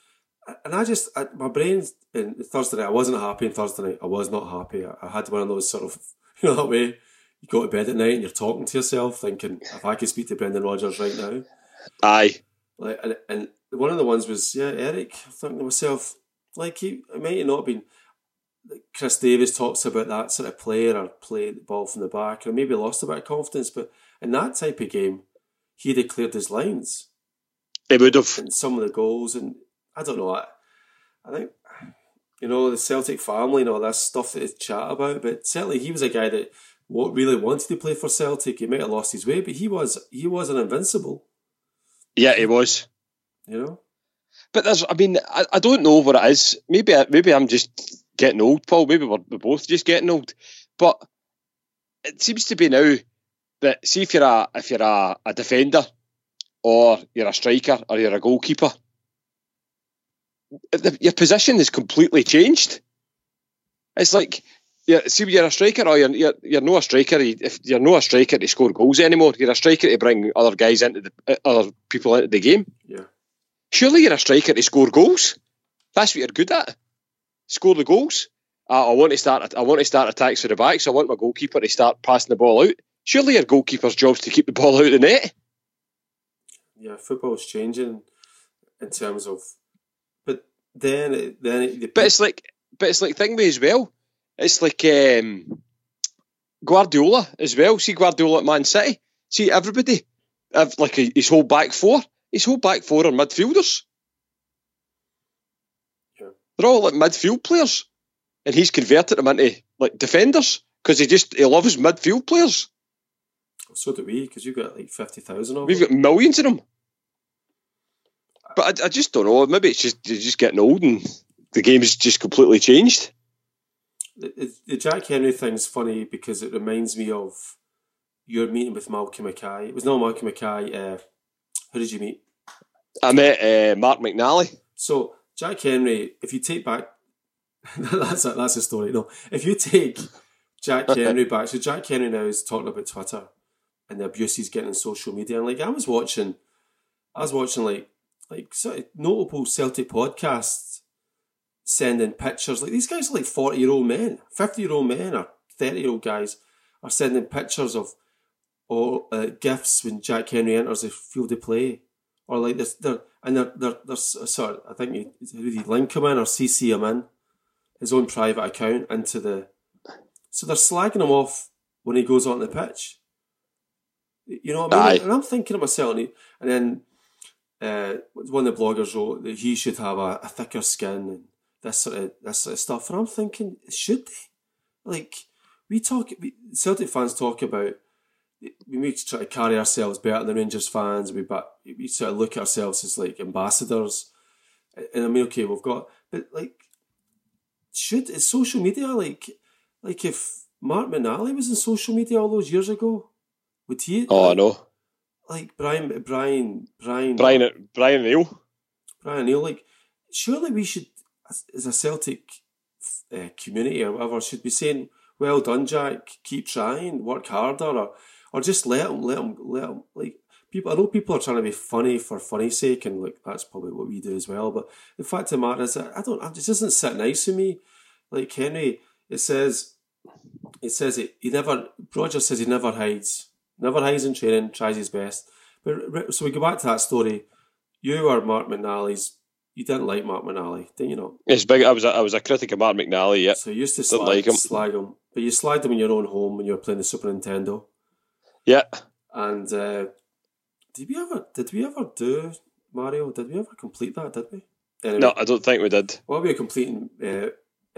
and I just I, my brain in Thursday night. I wasn't happy in Thursday night. I was not happy. I, I had one of those sort of you know that way. You go to bed at night and you're talking to yourself, thinking, if I could speak to Brendan Rodgers right now, aye. Like and, and one of the ones was yeah, Eric. I thinking to myself, like he it might have not been. Chris Davies talks about that sort of player or play the ball from the back, or maybe lost a bit of confidence. But in that type of game, he'd have cleared his lines. He would have. And some of the goals, and I don't know. I, I think you know the Celtic family and all that stuff that they chat about. But certainly, he was a guy that what really wanted to play for Celtic. He might have lost his way, but he was he was an invincible. Yeah, he was. You know. But there's, I mean, I, I don't know what it is. Maybe, maybe I'm just getting old, Paul. Maybe we're, we're both just getting old. But it seems to be now that see if you're a if you're a, a defender or you're a striker or you're a goalkeeper, the, your position is completely changed. It's like yeah, see, you're a striker or you're, you're, you're not a striker. If you're no a striker to score goals anymore, you're a striker to bring other guys into the other people into the game. Yeah. Surely you're a striker to score goals. That's what you're good at. Score the goals. Uh, I want to start. I want to start attacks for the back. So I want my goalkeeper to start passing the ball out. Surely your goalkeeper's job is to keep the ball out of the net. Yeah, football's changing in terms of, then then. It, but it's like, but it's like thing me as well. It's like um, Guardiola as well. See Guardiola at Man City. See everybody, have like a, his whole back four his whole back four are midfielders. Yeah. They're all like midfield players, and he's converted them into like defenders because he just he loves midfield players. So do we, because you've got like fifty thousand of them. We've got millions of them. But I, I, just don't know. Maybe it's just you're just getting old and the game's just completely changed. The, the Jack Hendry thing's funny because it reminds me of your meeting with Malcolm Mackay. It was not Malcolm Mackay. Uh, Who did you meet? I met uh, Mark McNally. So Jack Hendry, if you take back, that's a, that's a story. No, if you take Jack Hendry back, so Jack Hendry now is talking about Twitter and the abuse he's getting on social media. And like I was watching, I was watching like like sort of notable Celtic podcasts sending pictures. Like these guys are like forty year old men, fifty year old men, or thirty year old guys are sending pictures of or uh, gifts when Jack Hendry enters the field of play, or like this. They're, and they're they're, they're sort of, I think he, he link him in or CC him in his own private account into the. So they're slagging him off when he goes on the pitch. You know what I mean? Aye. And I'm thinking to myself, and, he, and then uh, one of the bloggers wrote that he should have a, a, thicker skin and this sort of this sort of stuff. And I'm thinking, should they? Like we talk, we, Celtic fans talk about we need to try to carry ourselves better than Rangers fans. We but we sort of look at ourselves as like ambassadors. And I mean, okay, we've got, but like, should is social media like, like if Mark McNally was in social media all those years ago, would he? Oh, I know. Like Brian, Brian, Brian, Brian, Brian Neal. Brian Neal. Like, surely we should, as, a Celtic uh, community or whatever, should be saying, "Well done, Jack. Keep trying. Work harder." Or or just let them, let them, let them. Like people, I know people are trying to be funny for funny's sake, and like that's probably what we do as well. But the fact of the matter is, I don't. It just doesn't sit nice with me. Like Hendry, it says, it says it. He never. Roger says he never hides, never hides in training, tries his best. But so we go back to that story. You are Mark McNally's you didn't like Mark McNally, didn't you know? It's big. I was a, I was a critic of Mark McNally. Yeah. So you used to slag, like him. slag him, but you slagged him in your own home when you were playing the Super Nintendo. Yeah. And uh, did we ever did we ever do Mario? Did we ever complete that? Did we? Anyway, no, I don't think we did. While we were completing, uh,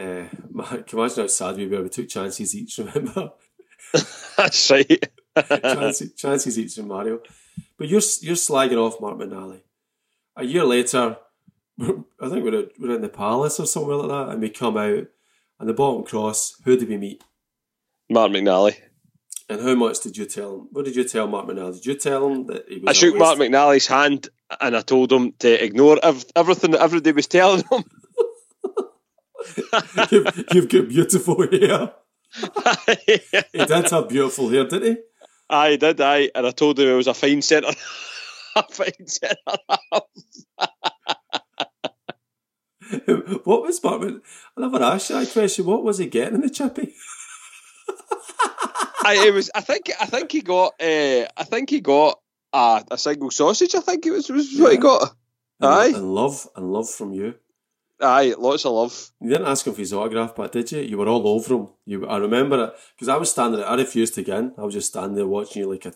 uh, can you imagine how sad we were? We took chances each. Remember? That's right. Chances, chances each in Mario, but you're you're slagging off Mark McNally. A year later, I think we're we're in the palace or somewhere like that, and we come out, and the bottom cross. Who did we meet? Mark McNally. And how much did you tell him? What did you tell Mark McNally? Did you tell him that he was? I shook Mark McNally's hand and I told him to ignore ev- everything that everybody was telling him. you've, you've, got beautiful hair. he did have beautiful hair, didn't he? I did, I. And I told him it was a fine centre. a fine centre what was Mark? I never asked you that question. What was he getting in the chippy? I it was. I think. I think he got. Uh, I think he got a, a single sausage. I think it was, was yeah. what he got. And, Aye, and love and love from you. Aye, lots of love. You didn't ask him for his autograph, but did you? You were all over him. You, I remember it because I was standing there. I refused to get in. I was just standing there watching you like a,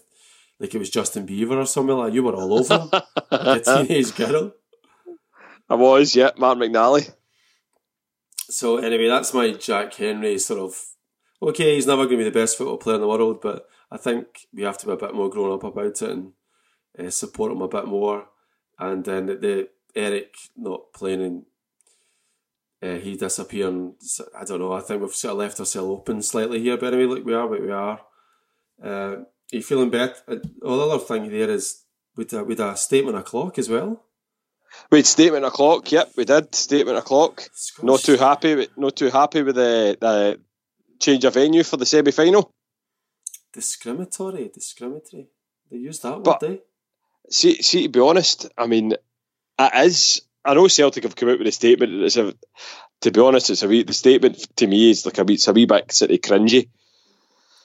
like it was Justin Bieber or something like. You were all over him, like a teenage girl. I was, yeah, Mark McNally. So anyway, that's my Jack Hendry sort of okay, he's never going to be the best football player in the world, but I think we have to be a bit more grown up about it and uh, support him a bit more. And then the, the Eric not playing and uh, he disappearing, I don't know, I think we've sort of left ourselves open slightly here, but anyway, look, we are what we are. Uh, are you feeling better? Uh, oh, the other thing there is with a, with a statement o'clock as well. We had statement o'clock. Yep, we did statement o'clock. Not too happy. Not too happy with the, the change of venue for the semi final. Discriminatory, discriminatory. They use that but, word, eh? See, see, to be honest, I mean, it is. I know Celtic have come out with a statement. It's a, to be honest, it's a wee. The statement to me is like a wee, it's a wee bit sort of cringy.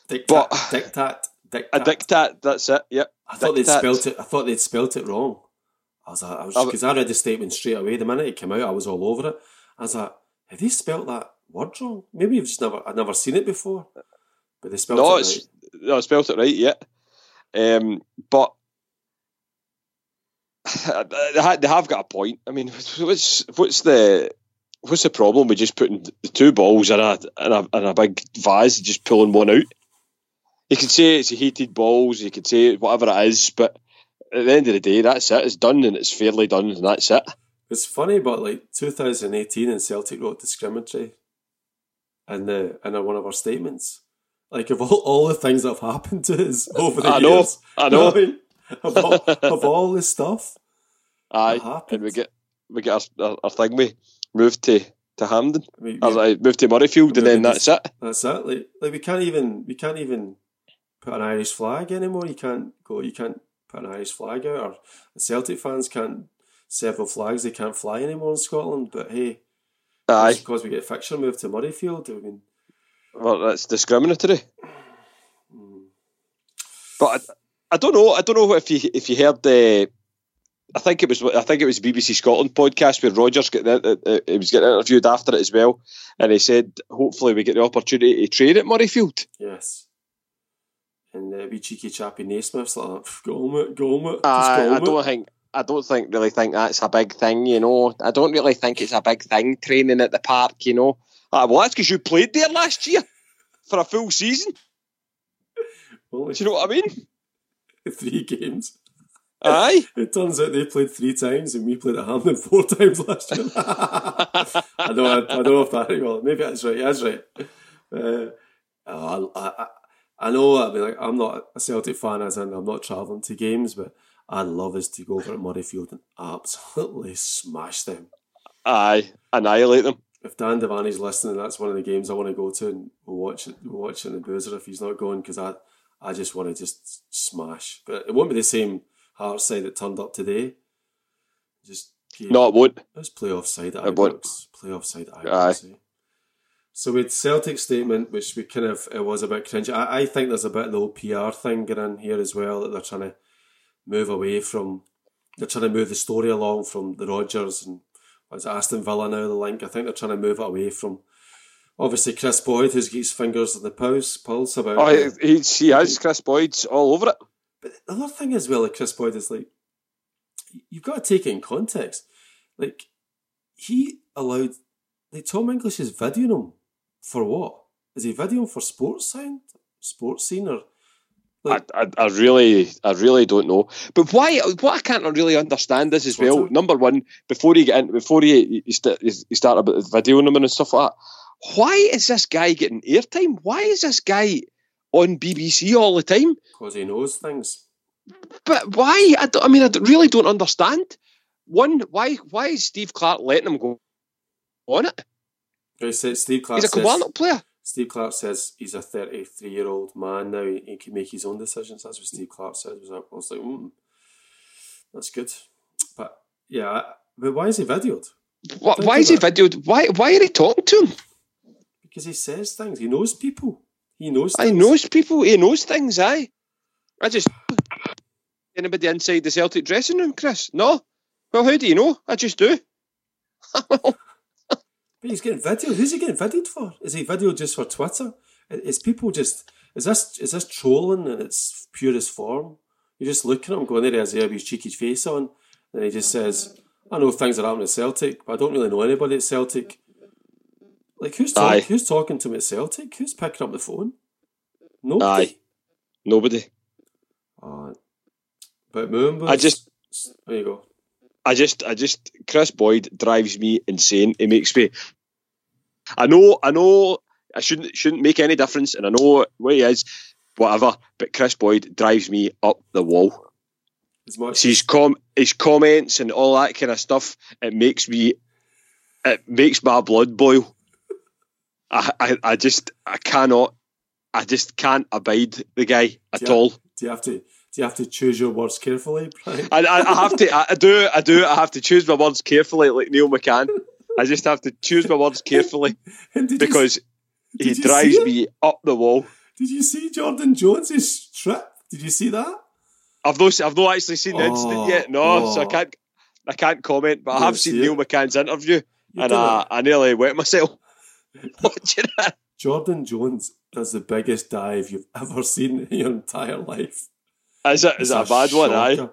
Dictat, but dictat, dictat. A dictat. That's it. Yep. I thought they'd spelt it. I thought they'd spelt it wrong. I was, I was because I read the statement straight away. The minute it came out, I was all over it. I was like, have they spelt that word wrong. Maybe you've just never I've never seen it before. But they spelled no, it right. No, I spelled it right, yeah. Um, but they have got a point. I mean, what's what's the what's the problem with just putting the two balls in a in a, in a big vase and just pulling one out? You could say it's a heated balls, you could say whatever it is, but at the end of the day, that's it. It's done and it's fairly done, and that's it. It's funny, but like 2018 and Celtic wrote discriminatory eh, in the in one of our statements. Like of all, all the things that have happened to us over the I years. Know, I know. I, mean? of, all, of all the stuff. Aye, and we get we get our, our, our thing we moved to to Hampden. I mean, Or, moved to Murrayfield, and then that's it. That's it. Like, like we can't even we can't even put an Irish flag anymore. You can't go. You can't put an Irish flag out. Or the Celtic fans can't several flags. They can't fly anymore in Scotland. But hey, Aye, because we get a fixture moved to Murrayfield. I mean, well, that's discriminatory. mm, But I, don't know. I don't know if you if you heard the. I think it was I think it was BBC Scotland podcast where Rodgers get uh, uh, he was getting interviewed after it as well, and he said hopefully we get the opportunity to train at Murrayfield. yes. And uh, wee cheeky chappy Naismith's like, go on it, go on it. just I, I don't it." think I don't think really think that's a big thing. You know, I don't really think it's a big thing training at the park. You know, ah, well that's because you played there last year for a full season. Only Do you know what I mean? three games. Aye. It turns out they played three times and we played at Hampden four times last year. I don't, I, I don't know if that well, maybe that's right. That's right. Uh, I, I, I know. I mean, like, I'm not a Celtic fan, as in I'm not travelling to games, but I'd love us to go over at Murrayfield and absolutely smash them. Aye. Annihilate them. If Dan Devanney's listening, that's one of the games I want to go to, and we'll watch it. We'll watch it in the boozer if he's not going, because I, I just want to just smash. But it won't be the same Hearts side that turned up today. Just No, it won't. Let's play offside at It won't. Ibrox. Play offside at. Ibrox. eh? So with Celtic statement, which we kind of it was a bit cringe. I, I think there's a bit of the old PR thing going in here as well that they're trying to move away from. They're trying to move the story along from the Rodgers and what's it, Aston Villa now the link. I think they're trying to move it away from. Obviously, Kris Boyd, who's got his fingers on the pulse, pulse about. Oh, he, he has Kris Boyd's all over it. But the other thing as well, like Kris Boyd is like, you've got to take it in context. Like, he allowed, like Tom English is videoing him for what? Is he videoing for sports sign, Sportscene, or like? I, I, I really, I really don't know. But why? What I can't really understand is as well. Number one, before you get in, before you st- you start about videoing them and stuff like that, why is this guy getting airtime? Why is this guy on BBC all the time? Because he knows things. But why? I, I mean, I really don't understand. One, why? Why is Steve Clarke letting him go on it? He said Steve Clarke He's a Kilmarnock player. Steve Clarke says he's a 33 year old man now. He, he can make his own decisions. That's what Steve Clarke said. I was like, I was like mm, that's good. But yeah, but why is he videoed? Why, why is he videoed? Why? Why are they talking to him? Because he says things. He knows people. He knows. I things. knows people. He knows things. Aye. I just anybody inside the Celtic dressing room, Chris? No. Well, how do you know? I just do. But he's getting videoed. Who's he getting videoed for? Is he videoed just for Twitter? Is people just is this is this trolling in its purest form? You're just looking at him going, there he is, there with his cheeky face on, and he just says, I know things are happening at Celtic, but I don't really know anybody at Celtic. Like who's talk, who's talking to me at Celtic? Who's picking up the phone? Nobody. Aye. Nobody. Uh, but Moonbus, I just- there you go. I just, I just, Kris Boyd drives me insane. He makes me. I know, I know, I shouldn't shouldn't make any difference, and I know what he is, whatever. But Kris Boyd drives me up the wall. As much his com his comments and all that kind of stuff. It makes me, it makes my blood boil. I, I, I just, I cannot, I just can't abide the guy at all. do you have to do you have to choose your words carefully, Brian? I, I, I have to, I, I do, I do, I have to choose my words carefully, like Neil McCann. I just have to choose my words carefully did you because he drives me up the wall. Did you see Jordan Jones's trip? Did you see that? I've not, I've not actually seen the Oh, incident yet. No, oh, so I oh. can't, I can't comment. But I have seen see Neil? McCann's interview, You and I. I nearly wet myself watching it. Jordan Jones does the biggest dive you've ever seen in your entire life. Is it, is it a It's bad one? Aye.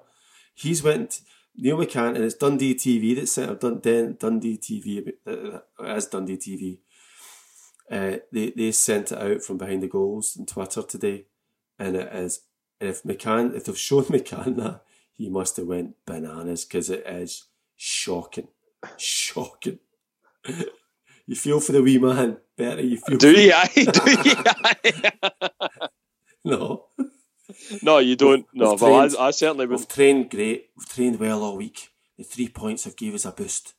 He's went Neil McCann and it's Dundee TV that sent up Dun, Dun, Dundee TV. uh, It is Dundee TV. Uh, they they sent it out from behind the goals on Twitter today, and it is. And if McCann, if they've shown McCann that, he must have went bananas because it is shocking, shocking. You feel for the wee man, better. You feel Do for- you? Aye. Do you? No. no, you don't. No, We've but trained- I, I certainly would. We've trained great. We've trained well all week. The three points have gave us a boost.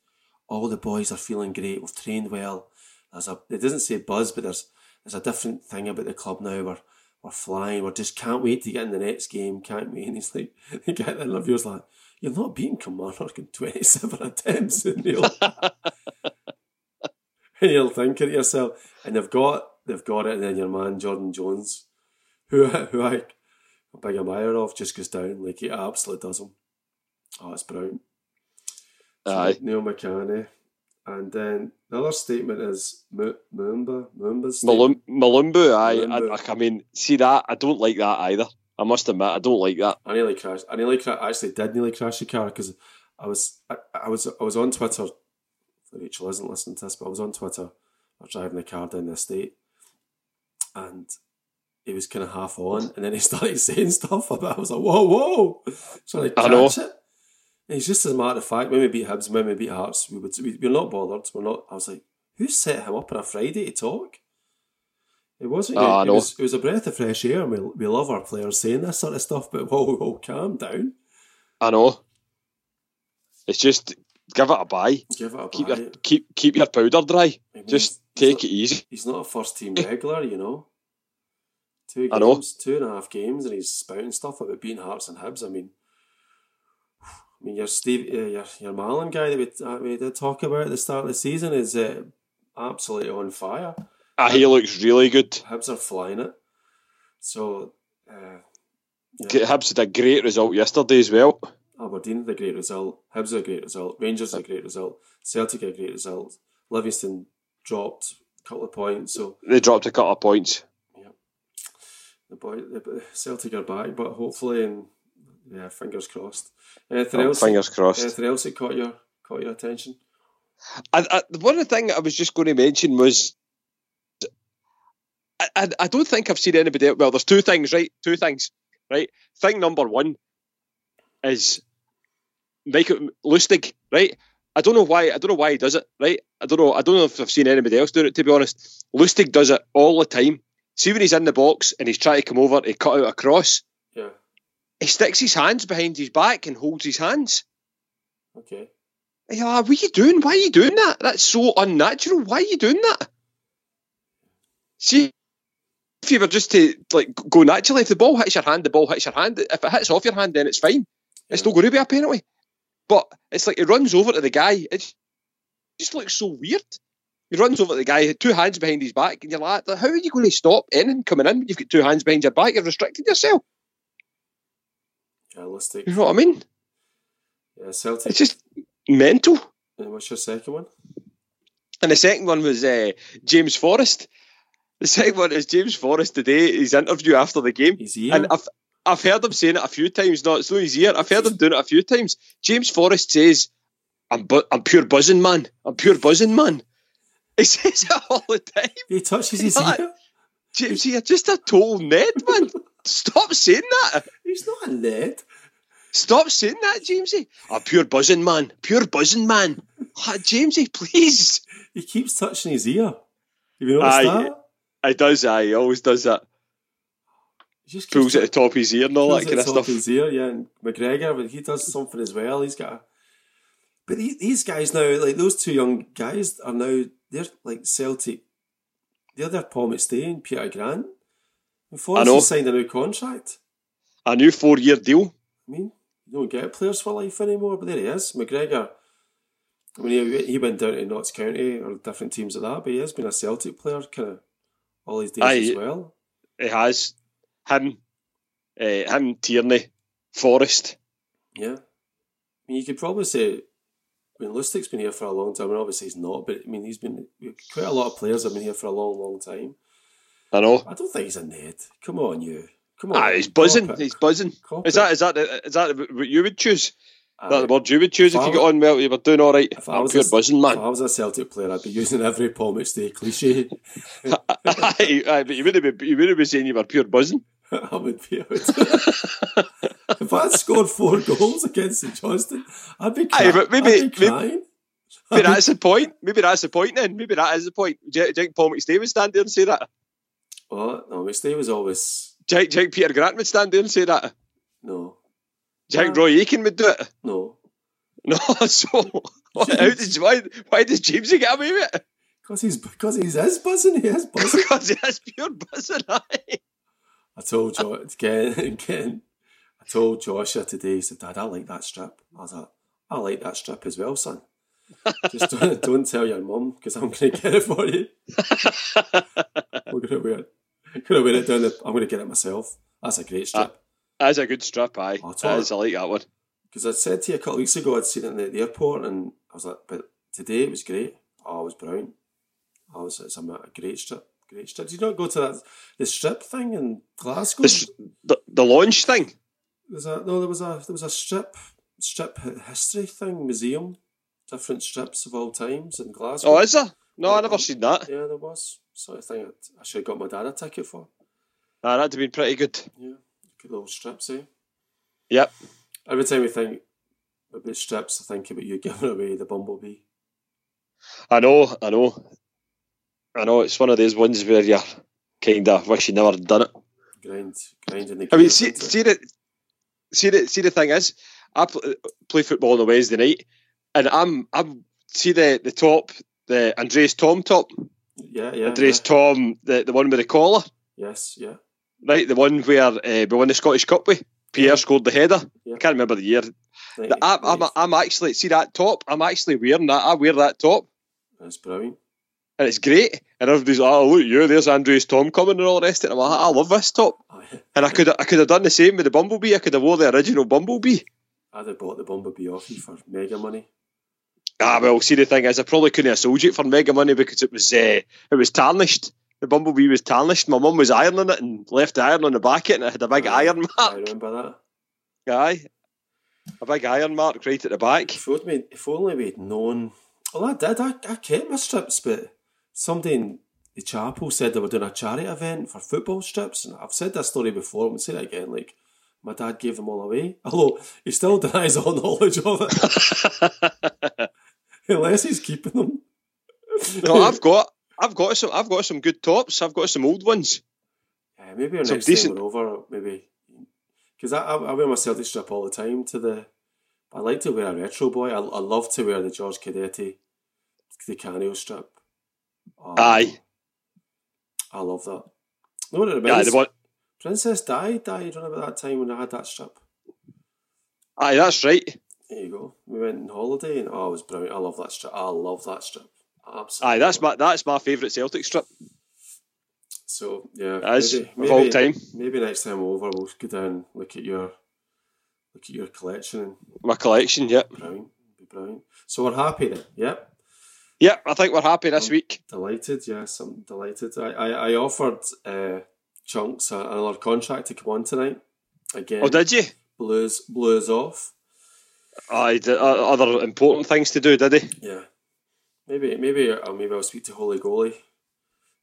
All the boys are feeling great. We've trained well. There's a. It doesn't say buzz, but there's there's a different thing about the club now. We're we're flying. We just can't wait to get in the next game. Can't wait. And he's like, he get the interviews like, you're not beating Kilmarnock in twenty seven attempts, and you're, and you're thinking to yourself, and they've got they've got it, and then your man Jordan Jones, who who I a big admirer of, just goes down like he absolutely does him. Oh, it's brilliant. So, Aye. Neil McCanny. And then the other statement is Mu- Moomba. Moomba's. Malum- Malumbu, I, I, I mean, see that? I don't like that either. I must admit, I don't like that. I nearly crashed. I nearly cra- I actually did nearly crash the car because I was I, I was I was on Twitter. Rachel isn't listening to this, but I was on Twitter. I was driving the car down the estate, and he was kind of half on, and then he started saying stuff about. I was like, "Whoa, whoa!" Trying to catch it. And he's just as a matter of fact, when we beat Hibs, when we beat Hearts, we would we, we're not bothered. We're not. I was like, "Who set him up on a Friday to talk?" It wasn't. Ah, I it, was, it was a breath of fresh air. and We, we love our players saying this sort of stuff, but whoa, whoa, calm down. I know. It's just give it a buy. Give it a Keep buy. your keep keep your powder dry. I mean, Just take not, it easy. He's not a first team regular, you know. Two games, I know. two and a half games, and he's spouting stuff about beating Hearts and Hibs. I mean, I mean, your Steve, uh, your your Mallan guy that we, uh, we did talk about at the start of the season is uh, absolutely on fire. Ah, he looks really good. Hibs are flying it. So, uh, Hibs had a great result yesterday as well. Aberdeen had a great result. Hibs a great result. Rangers a great result. Celtic had a great result. Livingston dropped a couple of points. So They dropped a couple of points. Yeah, the boy, the Celtic are back, but hopefully, and yeah, fingers crossed. Anything Oh, else? fingers crossed. Anything else that caught your caught your attention? I, I, one of the thing I was just going to mention was I, I, I don't think I've seen anybody. Well, there's two things, right? Two things, right? Thing number one is Mikael Lustig, right? I don't know why. I don't know why he does it, right? I don't know. I don't know if I've seen anybody else do it. To be honest, Lustig does it all the time. See when he's in the box and he's trying to come over to cut out a cross, Yeah. he sticks his hands behind his back and holds his hands. Okay. Yeah, what are you doing? Why are you doing that? That's so unnatural. Why are you doing that? See, if you were just to like go naturally, if the ball hits your hand, the ball hits your hand. If it hits off your hand, then it's fine. It's Yeah. not going to be a penalty. But it's like he runs over to the guy. It just looks so weird. He runs over to the guy, two hands behind his back, and you're like, how are you going to stop anything coming in? You've got two hands behind your back. You've restricted yourself. Realistic. You know what I mean? Yeah, Celtic. It's just mental. And what's your second one? And the second one was uh, James Forrest. The second one is James Forrest today. His interview after the game, He's here. and I've I've heard him saying it a few times. Not it's not his ear. I've heard him doing it a few times. James Forrest says, "I'm bu- I'm pure buzzing, man. I'm pure buzzing, man." He says it all the time. he touches his ear. James, you're just a total Ned, man. Stop saying that. He's not a Ned. Stop saying that, Jamesy. I'm pure buzzing, man. Pure buzzing, man. Ah, Jamesy, please. He keeps touching his ear. Have you noticed Aye. that? He does. Aye, he always does that. Just Pulls at the top of his ear and all that kind of stuff. His ear, yeah. And McGregor, but he does something as well. He's got. A, but he, these guys now, like those two young guys, are now they're like Celtic. They're their Paul McStay and Peter Grant. And Forrest has signed a new contract. A new four-year deal. I mean, you don't get players for life anymore, but there he is. McGregor. I mean, he, he went down to Notts County or different teams like that, but he has been a Celtic player kind of all his days Aye. as well. He has him, uh, him, Tierney, Forrest. Yeah. I mean, you could probably say, I mean, Lustig's been here for a long time, and obviously he's not, but I mean, he's been, quite a lot of players have been here for a long, long time. I know. I don't think he's a Ned. Come on, you. Come on. Ah, he's buzzing. He's buzzing. Cop Is it. that is that the- is that what you would choose? Is that the word you would choose if If you got on well? You were doing all right. If I was pure a- buzzing, If. I was a Celtic player, I'd be using every Paul McStay cliche. aye, aye, but you wouldn't be you wouldn't be saying you were pure buzzing. I would be out. if I scored four goals against St Johnstone, I'd be, cry- Aye, but maybe- I'd be maybe- crying. Maybe that's the point. Maybe that's the point. Then maybe that is the point. Do you, do you think Paul McStay would stand there and say that? Well, no, McStay was always Jack, Jack Peter Grant would stand there and say that. No, Jack Uh, Roy Aitken would do it. no, No, so how did, why, why does Jamesy get away with it? because he's because he's is buzzing. He is buzzing. Because he has pure buzzing eye. I told Jo again again. I told Joshua today. He said, "Dad, I like that strip." I was like, "I like that strip as well, son." Just don't, don't tell your mum because I'm going to get it for you. We're going to wear it. Going to wear it down. The, I'm going to get it myself. That's a great strip. That's a good strip, aye. Oh, it's That is, I like that one. Because I said to you a couple of weeks ago, I'd seen it in the, the airport, and I was like, "But today it was great. Oh, it was brilliant. Oh, it was, it's a, a great strip. Great strip. Did you not go to that the strip thing in Glasgow? The, the, the launch thing. There's a no. There was a there was a strip strip history thing museum. Different strips of all times in Glasgow. Oh, is there? No, I never seen that. Yeah, there was sort of thing. I should have got my dad a ticket for. Ah, that'd have been pretty good. Yeah, good little strips, eh? Yep. Every time we think about strips, I think about you giving away the bumblebee. I know, I know. I know, it's one of those ones where you kind of wish you never done it. Grind, grind in the. I mean, see, see the, see the, see the thing is, I pl- play football on a Wednesday night, and I'm, I'm see the the top, the Andreas Thom top, Yeah, yeah. Andreas yeah. Tom, the the one with the collar, Yes, yeah. Right? The one where uh, we won the Scottish Cup with. Pierre scored the header. Yeah. I can't remember the year. Ninety- I'm, I'm, I'm actually see that top. I'm actually wearing that. I wear that top, That's brilliant. and it's great. And everybody's like, "Oh, look, you! There's Andreas Thom coming and all the rest of it." I'm like, "I love this top." And I could I could have done the same with the Bumblebee. I could have wore the original Bumblebee. I'd have bought the bumblebee off you for mega money. Ah, well, see the thing is, I probably couldn't have sold you it for mega money because it was uh, it was tarnished. The Bumblebee was tarnished. My mum was ironing it and left the iron on the back of it, and it had a big iron mark. I remember that. Aye, a big iron mark right at the back. If only, if only we'd known. Well, I did. I, I kept my strips, but somebody in the chapel said they were doing a charity event for football strips, and I've said that story before. I'm going to say it again. Like, my dad gave them all away. Although he still denies all knowledge of it, unless he's keeping them. no, I've got I've got some I've got some good tops. I've got some old ones. Yeah, maybe our Some next decent- time we're over, maybe because I, I I wear my Celtic strip all the time to the. I like to wear a retro boy. I, I love to wear the George Cadete, the Canio strip. Oh, Aye, I love that. No, what it reminds the one. Princess Di died around about that time when I had that strip. Aye, that's right. There you go. We went on holiday and oh, it was brilliant. I love that strip. I love that strip. Absolutely. Aye, that's my that's my favourite Celtic strip. So yeah, is maybe, of all time. maybe next time we're over, we'll go down look at your look at your collection My collection. Yep. brilliant, be brilliant. So we're happy then. Yep, Yep. I think we're happy this week. delighted. Yes, I'm delighted. I I, I offered uh, chunks another contract to come on tonight. Again, Oh, did you? blues blues off. Aye, d- uh, other important things to do, did he? Yeah, maybe maybe uh, maybe I'll speak to Holy Goalie.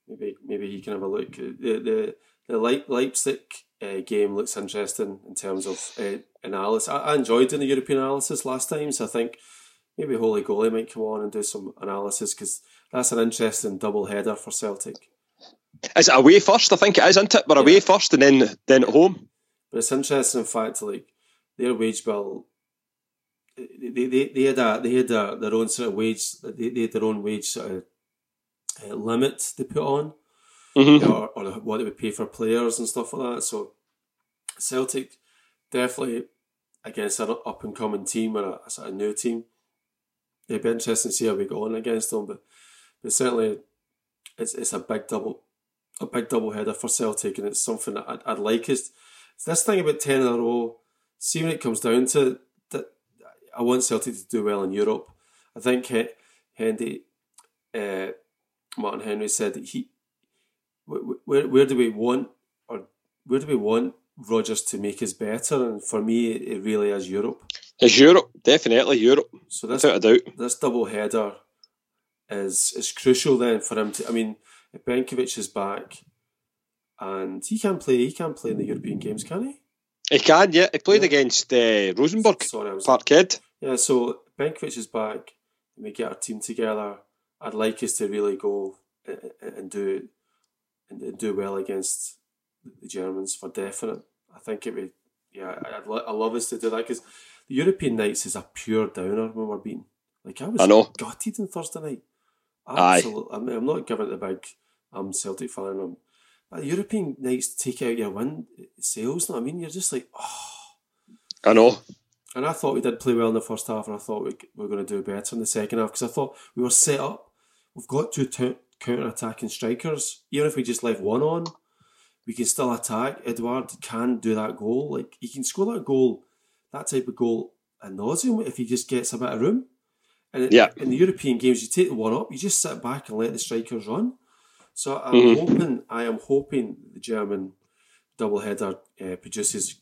Maybe maybe he can have a look. The the the Leip- Leipzig uh, game looks interesting in terms of uh, analysis. I, I enjoyed doing the European analysis last time, so I think maybe Holy Goalie might come on and do some analysis because that's an interesting double header for Celtic. Is it away first? I think it is, isn't it? We're away first and then then at home. But it's interesting in fact like their wage bill. They, they, they had a, they had a, their own sort of wage they, they had their own wage sort of uh, limit they put on Mm-hmm. or, or what they would pay for players and stuff like that. So Celtic definitely against an up and coming team or a, a sort of new team. It'd be interesting to see how we go on against them, but but certainly it's it's a big double a big double header for Celtic, and it's something that I'd, I'd like is this thing about ten in a row. See when it comes down to I want Celtic to do well in Europe. I think He- Hendy, uh, Martin Henry said that he where where do we want or where do we want Rodgers to make us better? And for me, it really is Europe. It's Europe, definitely Europe, So this without a doubt. this double header is is crucial then for him to. I mean, if Benkovic is back, and he can play, he can play in the European games, can he? He can, yeah. He played Yeah. against uh, Rosenborg, Sorry, I was Parkhead. Yeah. So Benkovic is back, and we get our team together. I'd like us to really go and, and do and do well against the Germans for definite. I think it would. Yeah, I'd, lo- I love us to do that because the European nights is a pure downer when we're beaten. Like I was I know. gutted on Thursday night. Absolutely. I mean, I'm not giving it the big. I'm Celtic fan. I'm, but the European nights take out your win sales. You know what I mean? You're just like, oh. I know. And I thought we did play well in the first half, and I thought we, we were going to do better in the second half because I thought we were set up. We've got two t- counter attacking strikers. Even if we just left one on, we can still attack. Edouard can do that goal. Like he can score that goal, that type of goal at nauseum if he just gets a bit of room. And in- Yeah. in the European games, you take the one up, you just sit back and let the strikers run. So I'm Mhm. hoping, I am hoping the German double header uh, produces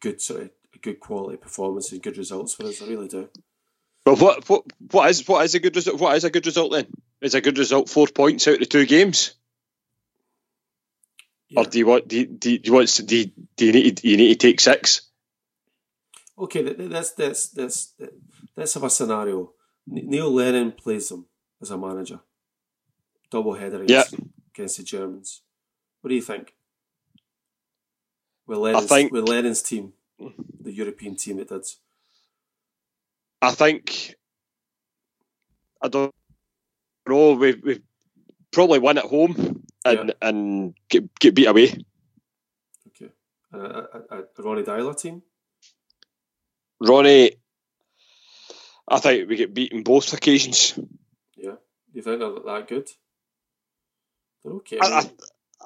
good sort of good quality performances, good results for us. I really do. Well, what what what is what is a good result? What is a good result then? Is a good result four points out of two games, Yeah. or do you want do you, do you want do you, do you need to, you need to take six? Okay, th- th- let's let's let's let's have a scenario. Neil Lennon plays them as a manager, double header against, against the Germans. What do you think? With Lennon's, think- with Lennon's team, the European team that did. I think I don't know. We we probably win at home and and get get beat away. Okay, and a, a, a Ronny Deila team. Ronnie, I think we get beaten both occasions. Yeah, do you think they're that good? They're okay. I, I,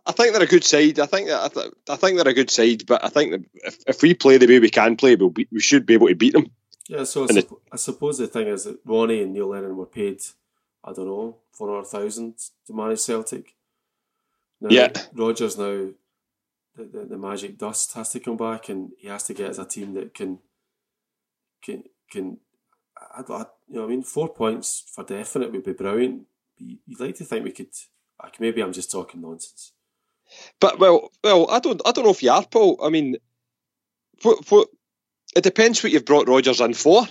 I think they're a good side. I think that I, th- I think they're a good side, but I think that if, if we play the way we can play, we'll be, we should be able to beat them. Yeah, so I, supp- I suppose the thing is that Ronnie and Neil Lennon were paid, I don't know, four hundred thousand to manage Celtic. Now, Yeah. Rodgers now, the, the the magic dust has to come back, and he has to get as a team that can, can can, I, I, you know, what I mean, four points for definite would be brilliant. You- you'd like to think we could. Like, maybe I'm just talking nonsense. But well, well, I don't, I don't know if you are, Paul. I mean, what, what, it depends what you've brought Rodgers in for.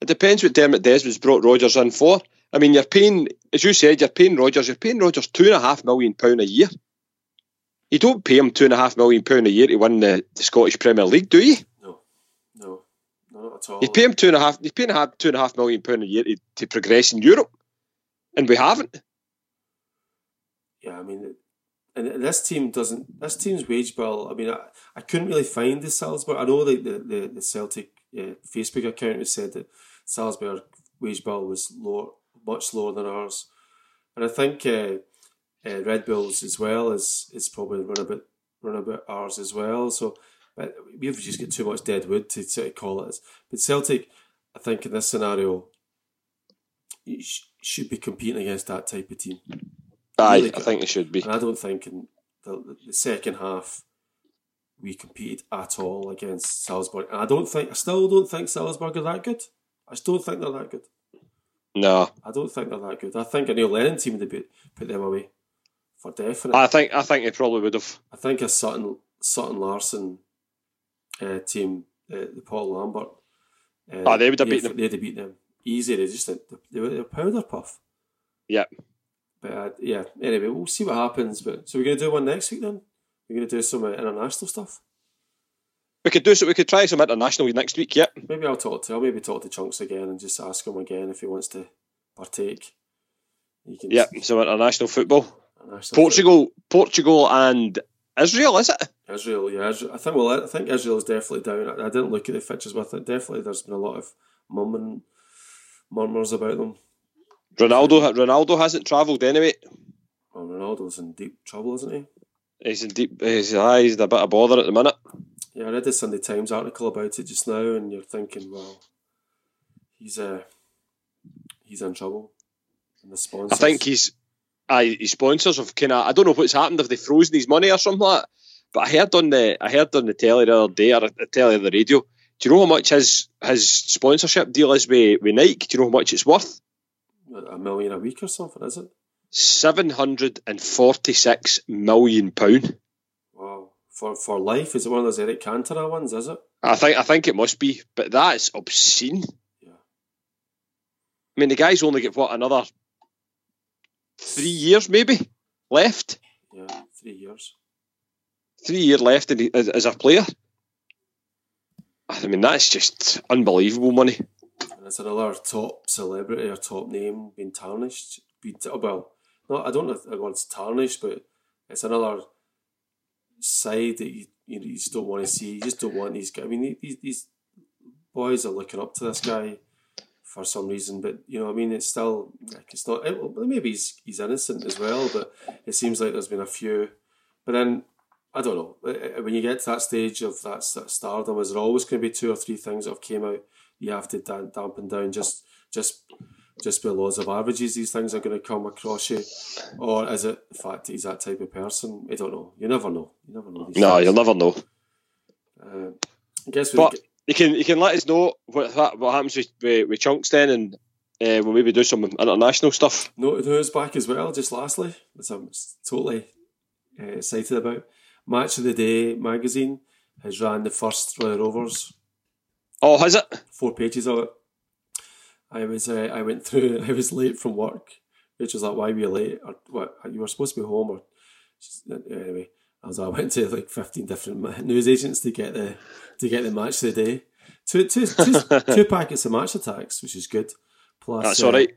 It depends what Dermot Desmond's brought Rodgers in for. I mean, you're paying, as you said, you're paying Rodgers. You're paying Rodgers two and a half million pound a year. You don't pay him two and a half million pound a year to win the, the Scottish Premier League, do you? No, no, no, not at all. You pay him two and a half. You pay him two and a half million pound a year to, to progress in Europe, and we haven't. Yeah, I mean, and this team doesn't. This team's wage bill. I mean, I, I couldn't really find the Salzburg. I know the the, the Celtic uh, Facebook account has said that Salzburg wage bill was lower, much lower than ours, and I think uh, uh, Red Bulls as well is is probably run a bit run about ours as well. So, but we've just got too much dead wood to sort of call it. But Celtic, I think in this scenario, sh- should be competing against that type of team. Aye, Really I think it should be. And I don't think in the, the second half we competed at all against Salzburg. And I don't think, I still don't think Salzburg are that good. I just don't think they're that good. No, I don't think they're that good. I think a Neil Lennon team would put, put them away for definite. I think I think they probably would have. I think a Sutton Sutton Larsson uh, team, uh, the Paul Lambert. Uh, Ah, they would have beaten them. They'd have beaten them easy. They just they were a powder puff. Yeah. But uh, yeah, anyway, we'll see what happens. But so we're gonna do one next week then. We're gonna do some uh, international stuff. We could do so. We could try some international next week. Yep. Maybe I'll talk to. I'll maybe talk to Chunks again and just ask him again if he wants to partake. You can Yep. Some international football. international Portugal, Portugal, and Israel. Is it? Israel, yeah. I think well, I think Israel is definitely down. I, I didn't look at the fixtures, but I think definitely there's been a lot of murmuring, murmurs about them. Ronaldo. Ronaldo hasn't travelled anyway. Well, Ronaldo's in deep trouble, isn't he? He's in deep. He's, ah, he's in a bit of bother at the minute. Yeah, I read the Sunday Times article about it just now, and you're thinking, well, he's uh, he's in trouble. And the I think he's. Aye, his sponsors have kind of. I don't know what's happened. Have they frozen his money or something like that? But I heard on the I heard on the telly the other day or the telly or the radio. Do you know how much his his sponsorship deal is with, with Nike? Do you know how much it's worth? A million a week or something, is it? Seven hundred and forty six million pound. Wow. For for life, is it one of those Eric Cantona ones? Is it? I think I think it must be, but that's obscene. Yeah. I mean, the guy's only got what another three years maybe left. Yeah, three years. Three years left in, as, as a player. I mean, that's just unbelievable money. And it's another top celebrity or top name being tarnished. Be, well, not I don't know if tarnished, but it's another side that you you, know, you just don't want to see. You just don't want these guys. I mean, these, these boys are looking up to this guy for some reason, but you know, I mean, it's still like it's not. It, maybe he's he's innocent as well, but it seems like there's been a few. But then I don't know. Eh, eh, when you get to that stage of that stardom, is there always going to be two or three things that have came out you have to dampen down just just just by laws of averages, these things are going to come across you, or is it the fact that he's that type of person? I don't know. You never know. You never know. no, things. you'll never know. Uh, I guess. But you can you can let us know what what happens with with, with Chunks then, and uh, we'll maybe do some international stuff. No, who's back as well. Just lastly, which I'm totally uh, excited about. Match of the Day magazine has ran the first Royal Rovers. Oh, has it? Four pages of it. I was uh, I went through. I was late from work, which was like, why were you late? Or what? You were supposed to be home, or anyway. I was I went to like fifteen different news agents to get the to get the match of the day. Two, two, two, two packets of Match Attax, which is good. Plus, that's uh, all right.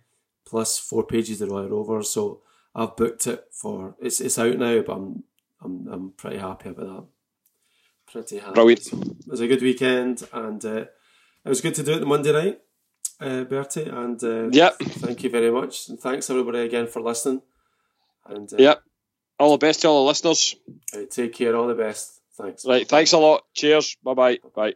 Plus four pages of Royal Rovers. So I've booked it for it's it's out now, but I'm I'm I'm pretty happy about that. Pretty happy. Brilliant. So it was a good weekend, and uh, it was good to do it the Monday night uh, Bertie. And uh, yep. thank you very much. And thanks everybody again for listening. And uh, yep. All the best to all the listeners. Right, take care. All the best. Thanks. Right. Thanks a lot. Cheers. Bye-bye. Bye.